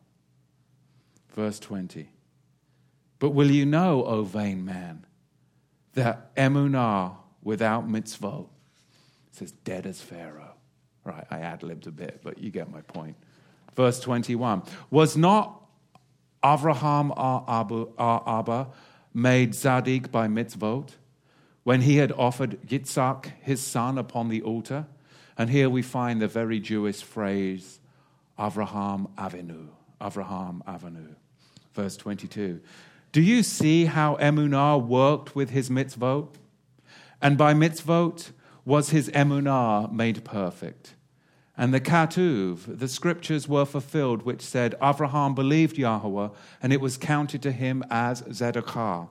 Verse 20. But will you know, O vain man, that emunah without mitzvot says dead as Pharaoh. Right, I ad libbed a bit, but you get my point. Verse 21 Was not Avraham our Abba made Zadik by mitzvot when he had offered Yitzhak, his son, upon the altar? And here we find the very Jewish phrase, Avraham Avinu. Avraham Avinu. Verse 22. Do you see how Emunah worked with his mitzvot? And by mitzvot was his emunah made perfect. And the Katuv, the scriptures were fulfilled, which said, Avraham believed Yahweh, and it was counted to him as Zedekah,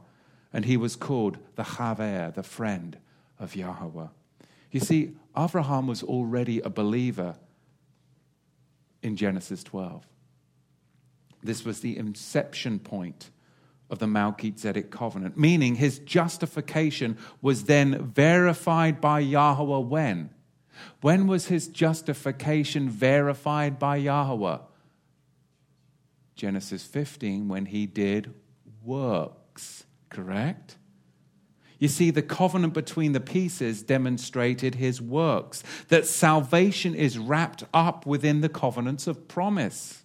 and he was called the Chaver, the friend of Yahweh. You see, Abraham was already a believer in Genesis 12. This was the inception point of the Melchizedek covenant, meaning his justification was then verified by Yahweh when? When was his justification verified by Yahweh? Genesis 15, when he did works, correct? You see, the covenant between the pieces demonstrated his works, that salvation is wrapped up within the covenants of promise.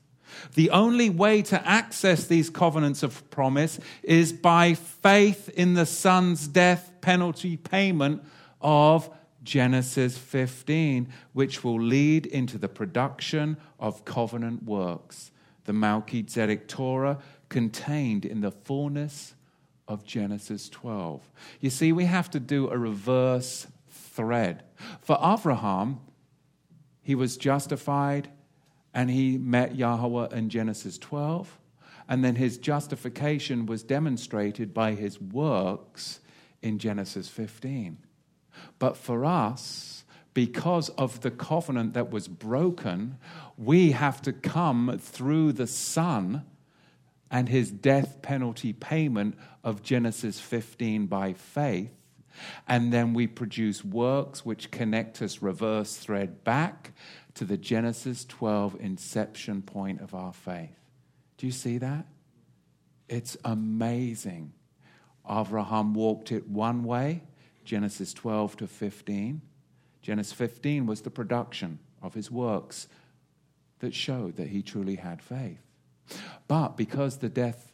The only way to access these covenants of promise is by faith in the Son's death penalty payment of Genesis 15, which will lead into the production of covenant works, the Melchizedek Torah contained in the fullness of Genesis 12. You see, we have to do a reverse thread. For Abraham, he was justified and he met Yahweh in Genesis 12. And then his justification was demonstrated by his works in Genesis 15. But for us, because of the covenant that was broken, we have to come through the Son and his death penalty payment of Genesis 15 by faith. And then we produce works which connect us reverse thread back to the Genesis 12 inception point of our faith. Do you see that? It's amazing. Abraham walked it one way, Genesis 12 to 15. Genesis 15 was the production of his works that showed that he truly had faith. But because the death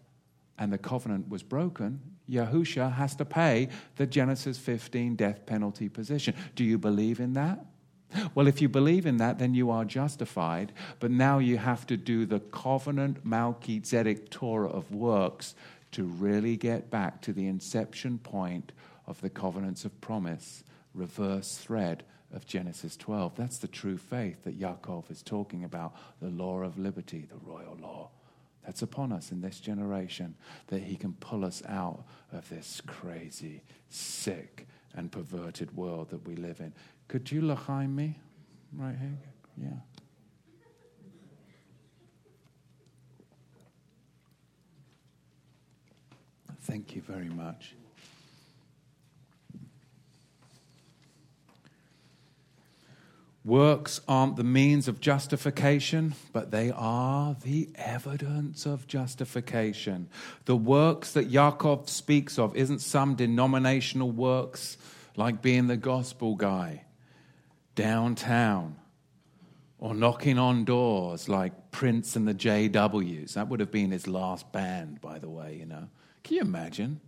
and the covenant was broken, Yahusha has to pay the Genesis 15 death penalty position. Do you believe in that? Well, if you believe in that, then you are justified. But now you have to do the covenant Melchizedek Torah of works to really get back to the inception point of the covenants of promise, reverse thread of Genesis 12. That's the true faith that Yaakov is talking about, the law of liberty, the royal law that's upon us in this generation, that he can pull us out of this crazy, sick, and perverted world that we live in. Could you l'chaim me right here? Yeah. Thank you very much. Works aren't the means of justification, but they are the evidence of justification. The works that Yaakov speaks of isn't some denominational works like being the gospel guy downtown or knocking on doors like Prince and the JWs. That would have been his last band, by the way, you know. Can you imagine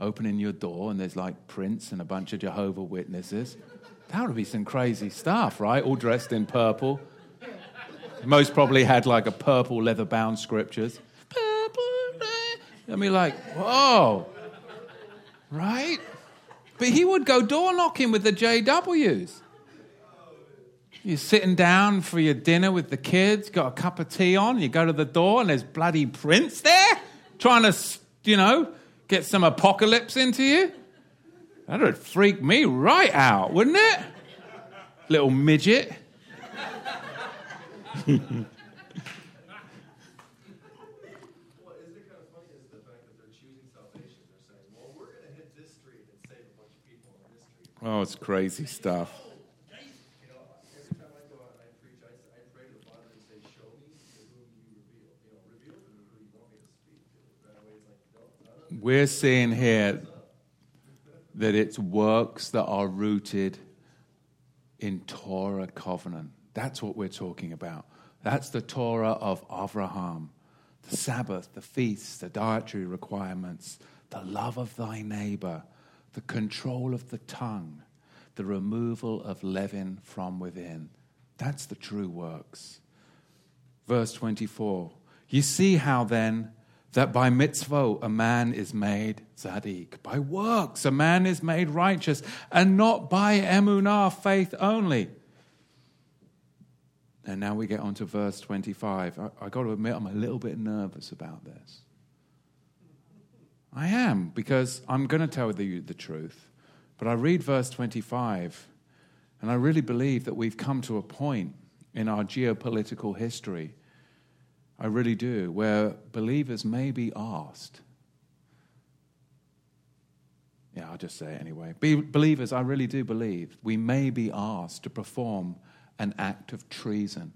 opening your door and there's like Prince and a bunch of Jehovah Witnesses? That would be some crazy stuff, right? All dressed in purple. Most probably had like a purple leather bound scriptures. Purple. I mean, like, whoa, right? But he would go door knocking with the JWs. You're sitting down for your dinner with the kids, got a cup of tea on, you go to the door and there's bloody Prince there trying to, you know, get some apocalypse into you. That would freak me right out, wouldn't it? Little midget. Oh, it's crazy stuff. We're seeing here that it's works that are rooted in Torah covenant. That's what we're talking about. That's the Torah of Abraham, the Sabbath, the feasts, the dietary requirements, the love of thy neighbor, the control of the tongue, the removal of leaven from within. That's the true works. Verse 24. You see how then that by mitzvah a man is made tzaddik. By works a man is made righteous, and not by emunah, faith only. And now we get on to verse 25. I, I got to admit, I'm a little bit nervous about this. I am, because I'm going to tell you the truth. But I read verse 25, and I really believe that we've come to a point in our geopolitical history I really do, where believers may be asked. Yeah, I'll just say it anyway. Be, believers, I really do believe we may be asked to perform an act of treason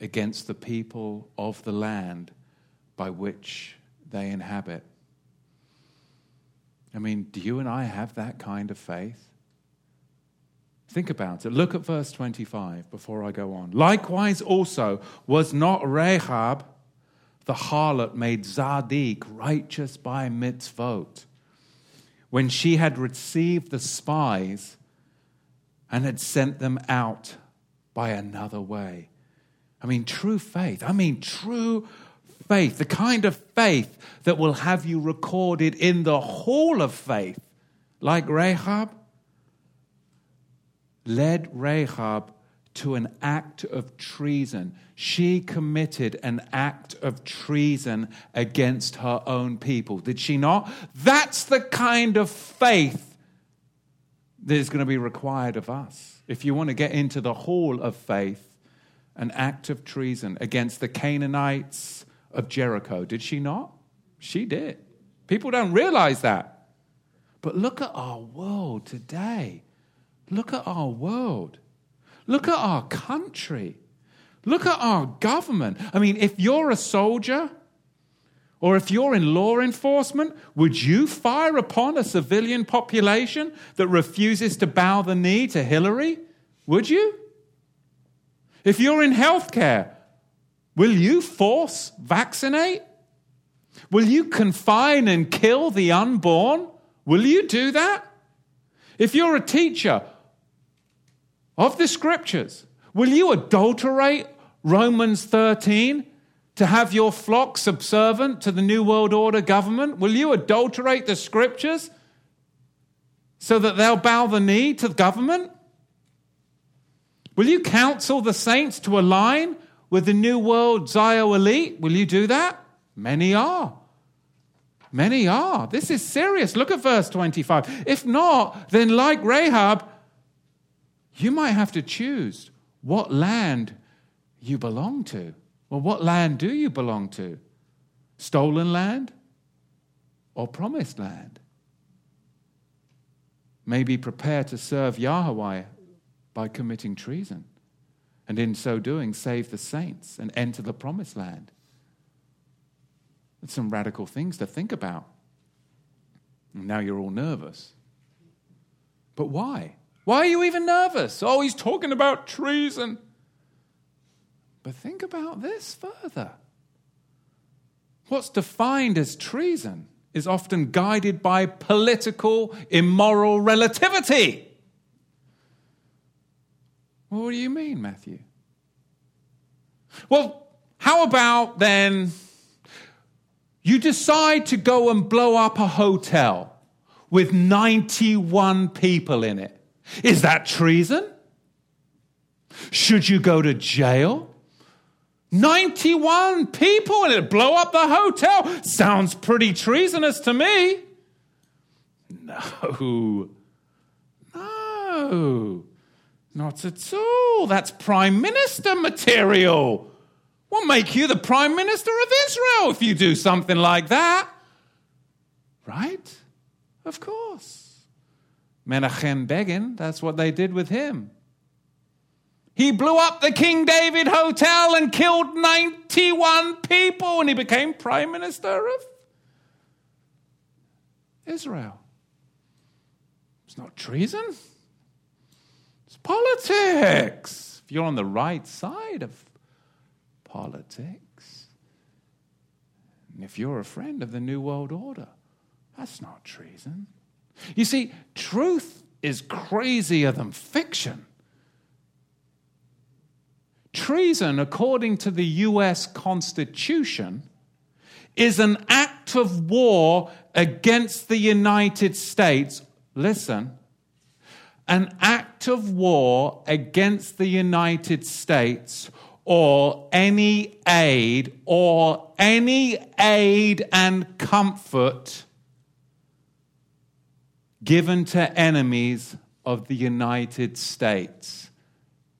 against the people of the land by which they inhabit. I mean, do you and I have that kind of faith? Think about it. Look at verse 25 before I go on. Likewise, also, was not Rahab, the harlot, made tzaddik righteous by mitzvot when she had received the spies and had sent them out by another way. I mean, true faith. I mean, true faith. The kind of faith that will have you recorded in the hall of faith, like Rahab, led Rahab to an act of treason. She committed an act of treason against her own people, did she not? That's the kind of faith that is going to be required of us. If you want to get into the hall of faith, an act of treason against the Canaanites of Jericho, did she not? She did. People don't realize that. But look at our world today. Look at our world. Look at our country. Look at our government. I mean, if you're a soldier or if you're in law enforcement, would you fire upon a civilian population that refuses to bow the knee to Hillary? Would you? If you're in healthcare, will you force vaccinate? Will you confine and kill the unborn? Will you do that? If you're a teacher, of the scriptures. Will you adulterate Romans 13 to have your flock subservient to the New World Order government? Will you adulterate the scriptures so that they'll bow the knee to the government? Will you counsel the saints to align with the New World Zio elite? Will you do that? Many are. Many are. This is serious. Look at verse 25. If not, then like Rahab, you might have to choose what land you belong to. Well, what land do you belong to? Stolen land or promised land? Maybe prepare to serve Yahweh by committing treason, and in so doing, save the saints and enter the promised land. That's some radical things to think about. And now you're all nervous. But why? Why are you even nervous? Oh, he's talking about treason. But think about this further. What's defined as treason is often guided by political, immoral relativity. Well, what do you mean, Matthew? Well, how about then you decide to go and blow up a hotel with 91 people in it? Is that treason? Should you go to jail? 91 people and it blow up the hotel. Sounds pretty treasonous to me. No. No. Not at all. That's prime minister material. What make you the prime minister of Israel if you do something like that? Right? Of course. Menachem Begin, that's what they did with him. He blew up the King David Hotel and killed 91 people, and he became prime minister of Israel. It's not treason, it's politics. If you're on the right side of politics, and if you're a friend of the New World Order, that's not treason. You see, truth is crazier than fiction. Treason, according to the US Constitution, is an act of war against the United States. Listen, an act of war against the United States or any aid or any aid and comfort given to enemies of the United States.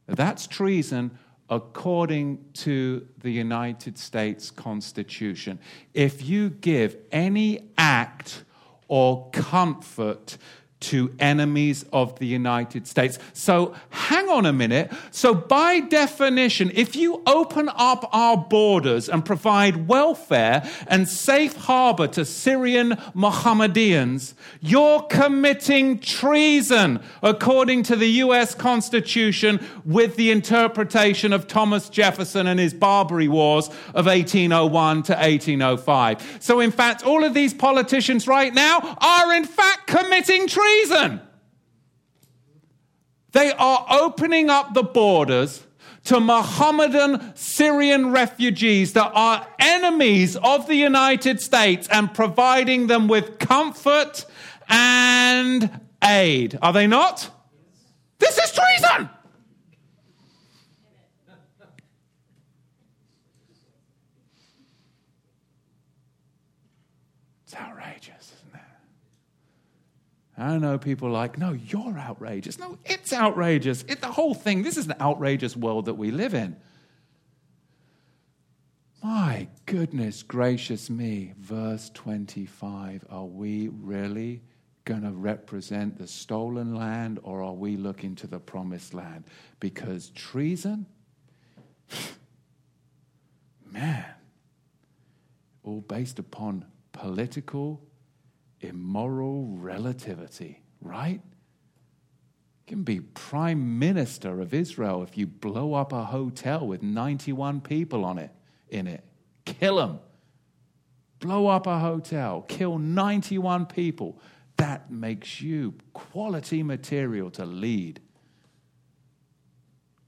That's treason according to the United States Constitution. If you give any act or comfort to enemies of the United States. So hang on a minute. So, by definition, if you open up our borders and provide welfare and safe harbor to Syrian Mohammedans, you're committing treason according to the US Constitution with the interpretation of Thomas Jefferson and his Barbary Wars of 1801 to 1805. So, in fact, all of these politicians right now are in fact committing treason treason. They are opening up the borders to Mohammedan Syrian refugees that are enemies of the United States and providing them with comfort and aid. Are they not? This is treason. It's outrageous, isn't it? I know people like, no, you're outrageous. No, it's outrageous. It, the whole thing, this is an outrageous world that we live in. My goodness gracious me, verse 25. Are we really going to represent the stolen land or are we looking to the promised land? Because treason, man, all based upon political, immoral relativity, right? You can be prime minister of Israel if you blow up a hotel with 91 people on it in it. Kill them. Blow up a hotel, kill 91 people. That makes you quality material to lead.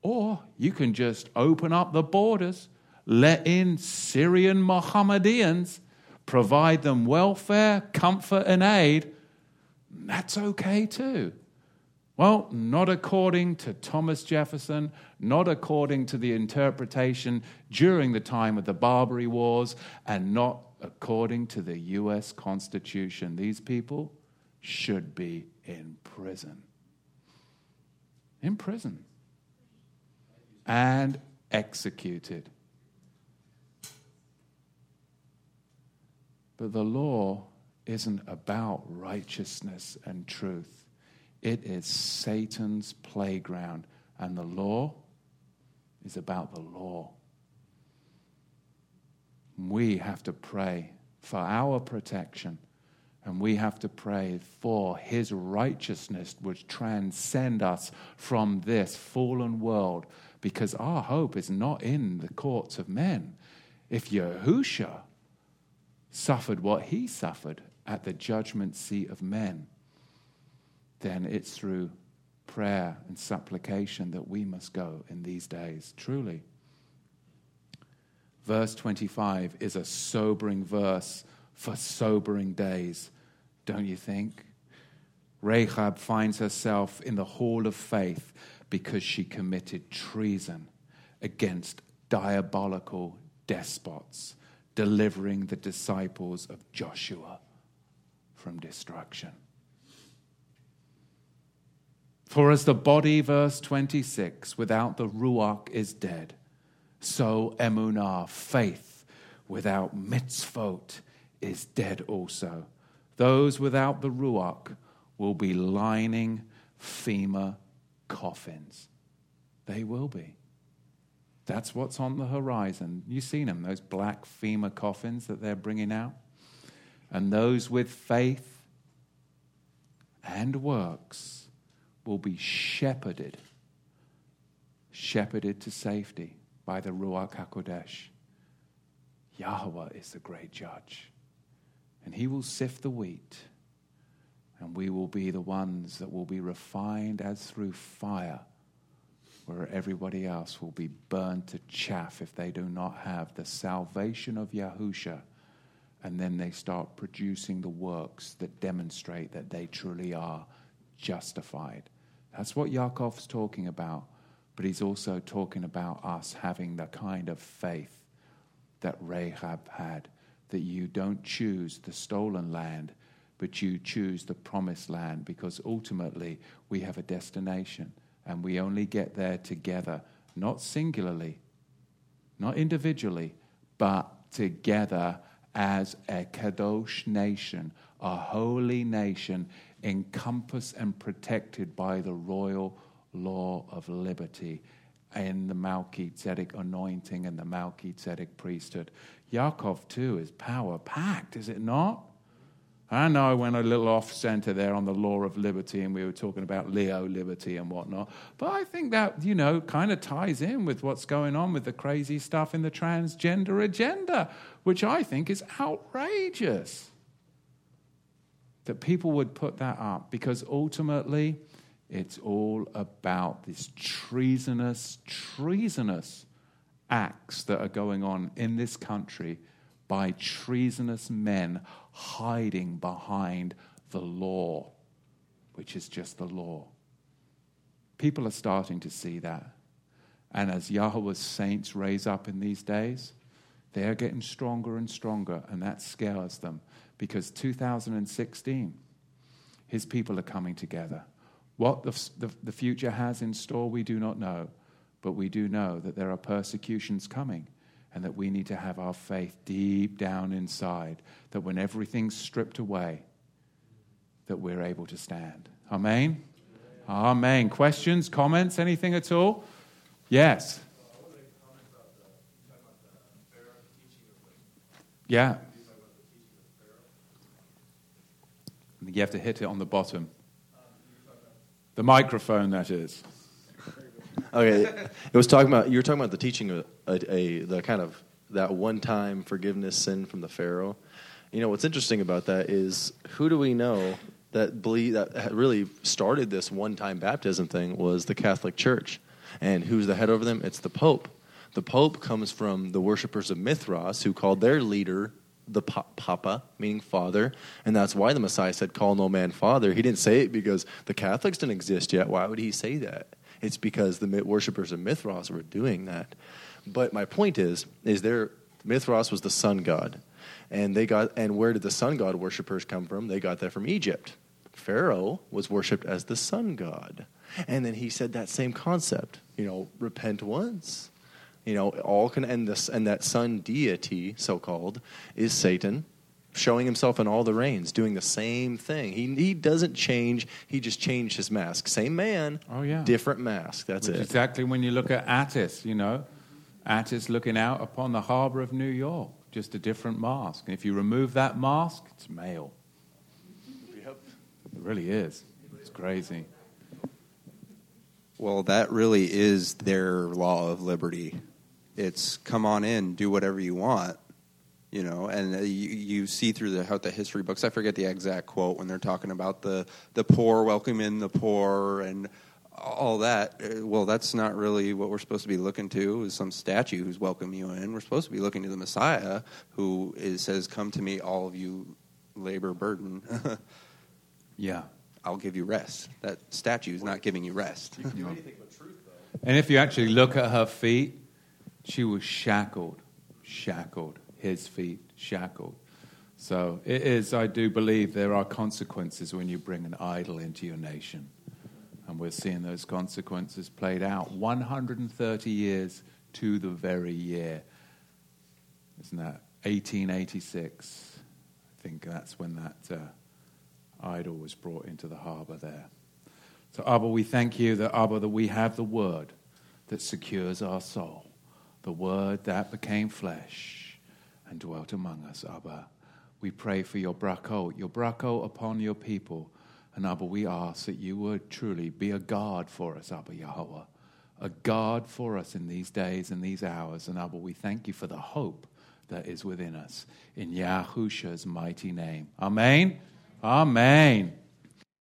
Or you can just open up the borders, let in Syrian Mohammedans, provide them welfare, comfort, and aid. That's okay too. Well, not according to Thomas Jefferson, not according to the interpretation during the time of the Barbary Wars, and not according to the US Constitution. These people should be in prison. In prison. And executed. But the law isn't about righteousness and truth. It is Satan's playground. And the law is about the law. We have to pray for our protection. And we have to pray for his righteousness, which transcend us from this fallen world, because our hope is not in the courts of men. If Yahusha suffered what he suffered at the judgment seat of men, then it's through prayer and supplication that we must go in these days, truly. Verse 25 is a sobering verse for sobering days, don't you think? Rahab finds herself in the hall of faith because she committed treason against diabolical despots delivering the disciples of Joshua from destruction. For as the body, verse 26, without the Ruach is dead, so emunah, faith, without mitzvot is dead also. Those without the Ruach will be lining FEMA coffins. They will be. That's what's on the horizon. You've seen them, those black FEMA coffins that they're bringing out. And those with faith and works will be shepherded, shepherded to safety by the Ruach HaKodesh. Yahweh is the great judge, and he will sift the wheat, and we will be the ones that will be refined as through fire where everybody else will be burned to chaff if they do not have the salvation of Yahusha. And then they start producing the works that demonstrate that they truly are justified. That's what Yaakov's talking about. But he's also talking about us having the kind of faith that Rahab had, that you don't choose the stolen land, but you choose the promised land, because ultimately we have a destination and we only get there together, not singularly, not individually, but together as a Kadosh nation, a holy nation, encompassed and protected by the royal law of liberty in the Melchizedek anointing and the Melchizedek priesthood. Yaakov, too, is power packed, is it not? I know I went a little off center there on the law of liberty, and we were talking about Leo liberty and whatnot. But I think that, you know, kind of ties in with what's going on with the crazy stuff in the transgender agenda, which I think is outrageous that people would put that up because ultimately It's all about this treasonous, treasonous acts that are going on in this country by treasonous men hiding behind the law, which is just the law. People are starting to see that. And as Yahweh's saints raise up in these days, they're getting stronger and stronger, and that scares them because 2016, his people are coming together. What the, the, the, future has in store, we do not know, but we do know that there are persecutions coming and that we need to have our faith deep down inside, that when everything's stripped away, that we're able to stand. Amen? Amen. Questions, comments, anything at all? Yes. Yeah. You have to hit it on the bottom. The microphone, that is. Okay, it was talking about you were talking about the teaching of a, a the kind of that one-time forgiveness sin from the Pharaoh. You know what's interesting about that is who do we know that believe that really started this one-time baptism thing was the Catholic Church, and who's the head over them? It's the Pope. The Pope comes from the worshippers of Mithras, who called their leader the Papa, meaning father, and that's why the Messiah said, "Call no man father." He didn't say it because the Catholics didn't exist yet. Why would he say that? It's because the worshippers of Mithras were doing that. But my point is, is there Mithras was the sun god, and they got and where did the sun god worshippers come from? They got that from Egypt. Pharaoh was worshipped as the sun god, and then he said that same concept. You know, repent once you know, all can end this, and that sun deity, so called, is Satan, showing himself in all the reigns, doing the same thing. He he doesn't change. He just changed his mask. Same man. Oh yeah. Different mask. That's Which it. Exactly. When you look at Attis, you know, Attis looking out upon the harbor of New York, just a different mask. And if you remove that mask, it's male. Yep. It really is. It's crazy. Well, that really is their law of liberty it's come on in, do whatever you want, you know. And uh, you, you see through the how the history books. I forget the exact quote when they're talking about the the poor welcoming the poor and all that. Uh, well, that's not really what we're supposed to be looking to. Is some statue who's welcoming you in? We're supposed to be looking to the Messiah, who is, says, "Come to me, all of you labor burden." yeah. I'll give you rest. That statue is not giving you rest. You can do anything but truth, though. And if you actually look at her feet, she was shackled, shackled, his feet shackled. So it is, I do believe there are consequences when you bring an idol into your nation. And we're seeing those consequences played out 130 years to the very year. Isn't that 1886? I think that's when that uh, idol was brought into the harbor there. So, Abba, we thank you that, Abba, that we have the word that secures our soul the Word that became flesh and dwelt among us, Abba. We pray for your brachot, your brachot upon your people. And Abba, we ask that you would truly be a guard for us, Abba Yahweh, a guard for us in these days and these hours. And Abba, we thank you for the hope that is within us. In Yahusha's mighty name. Amen. Amen.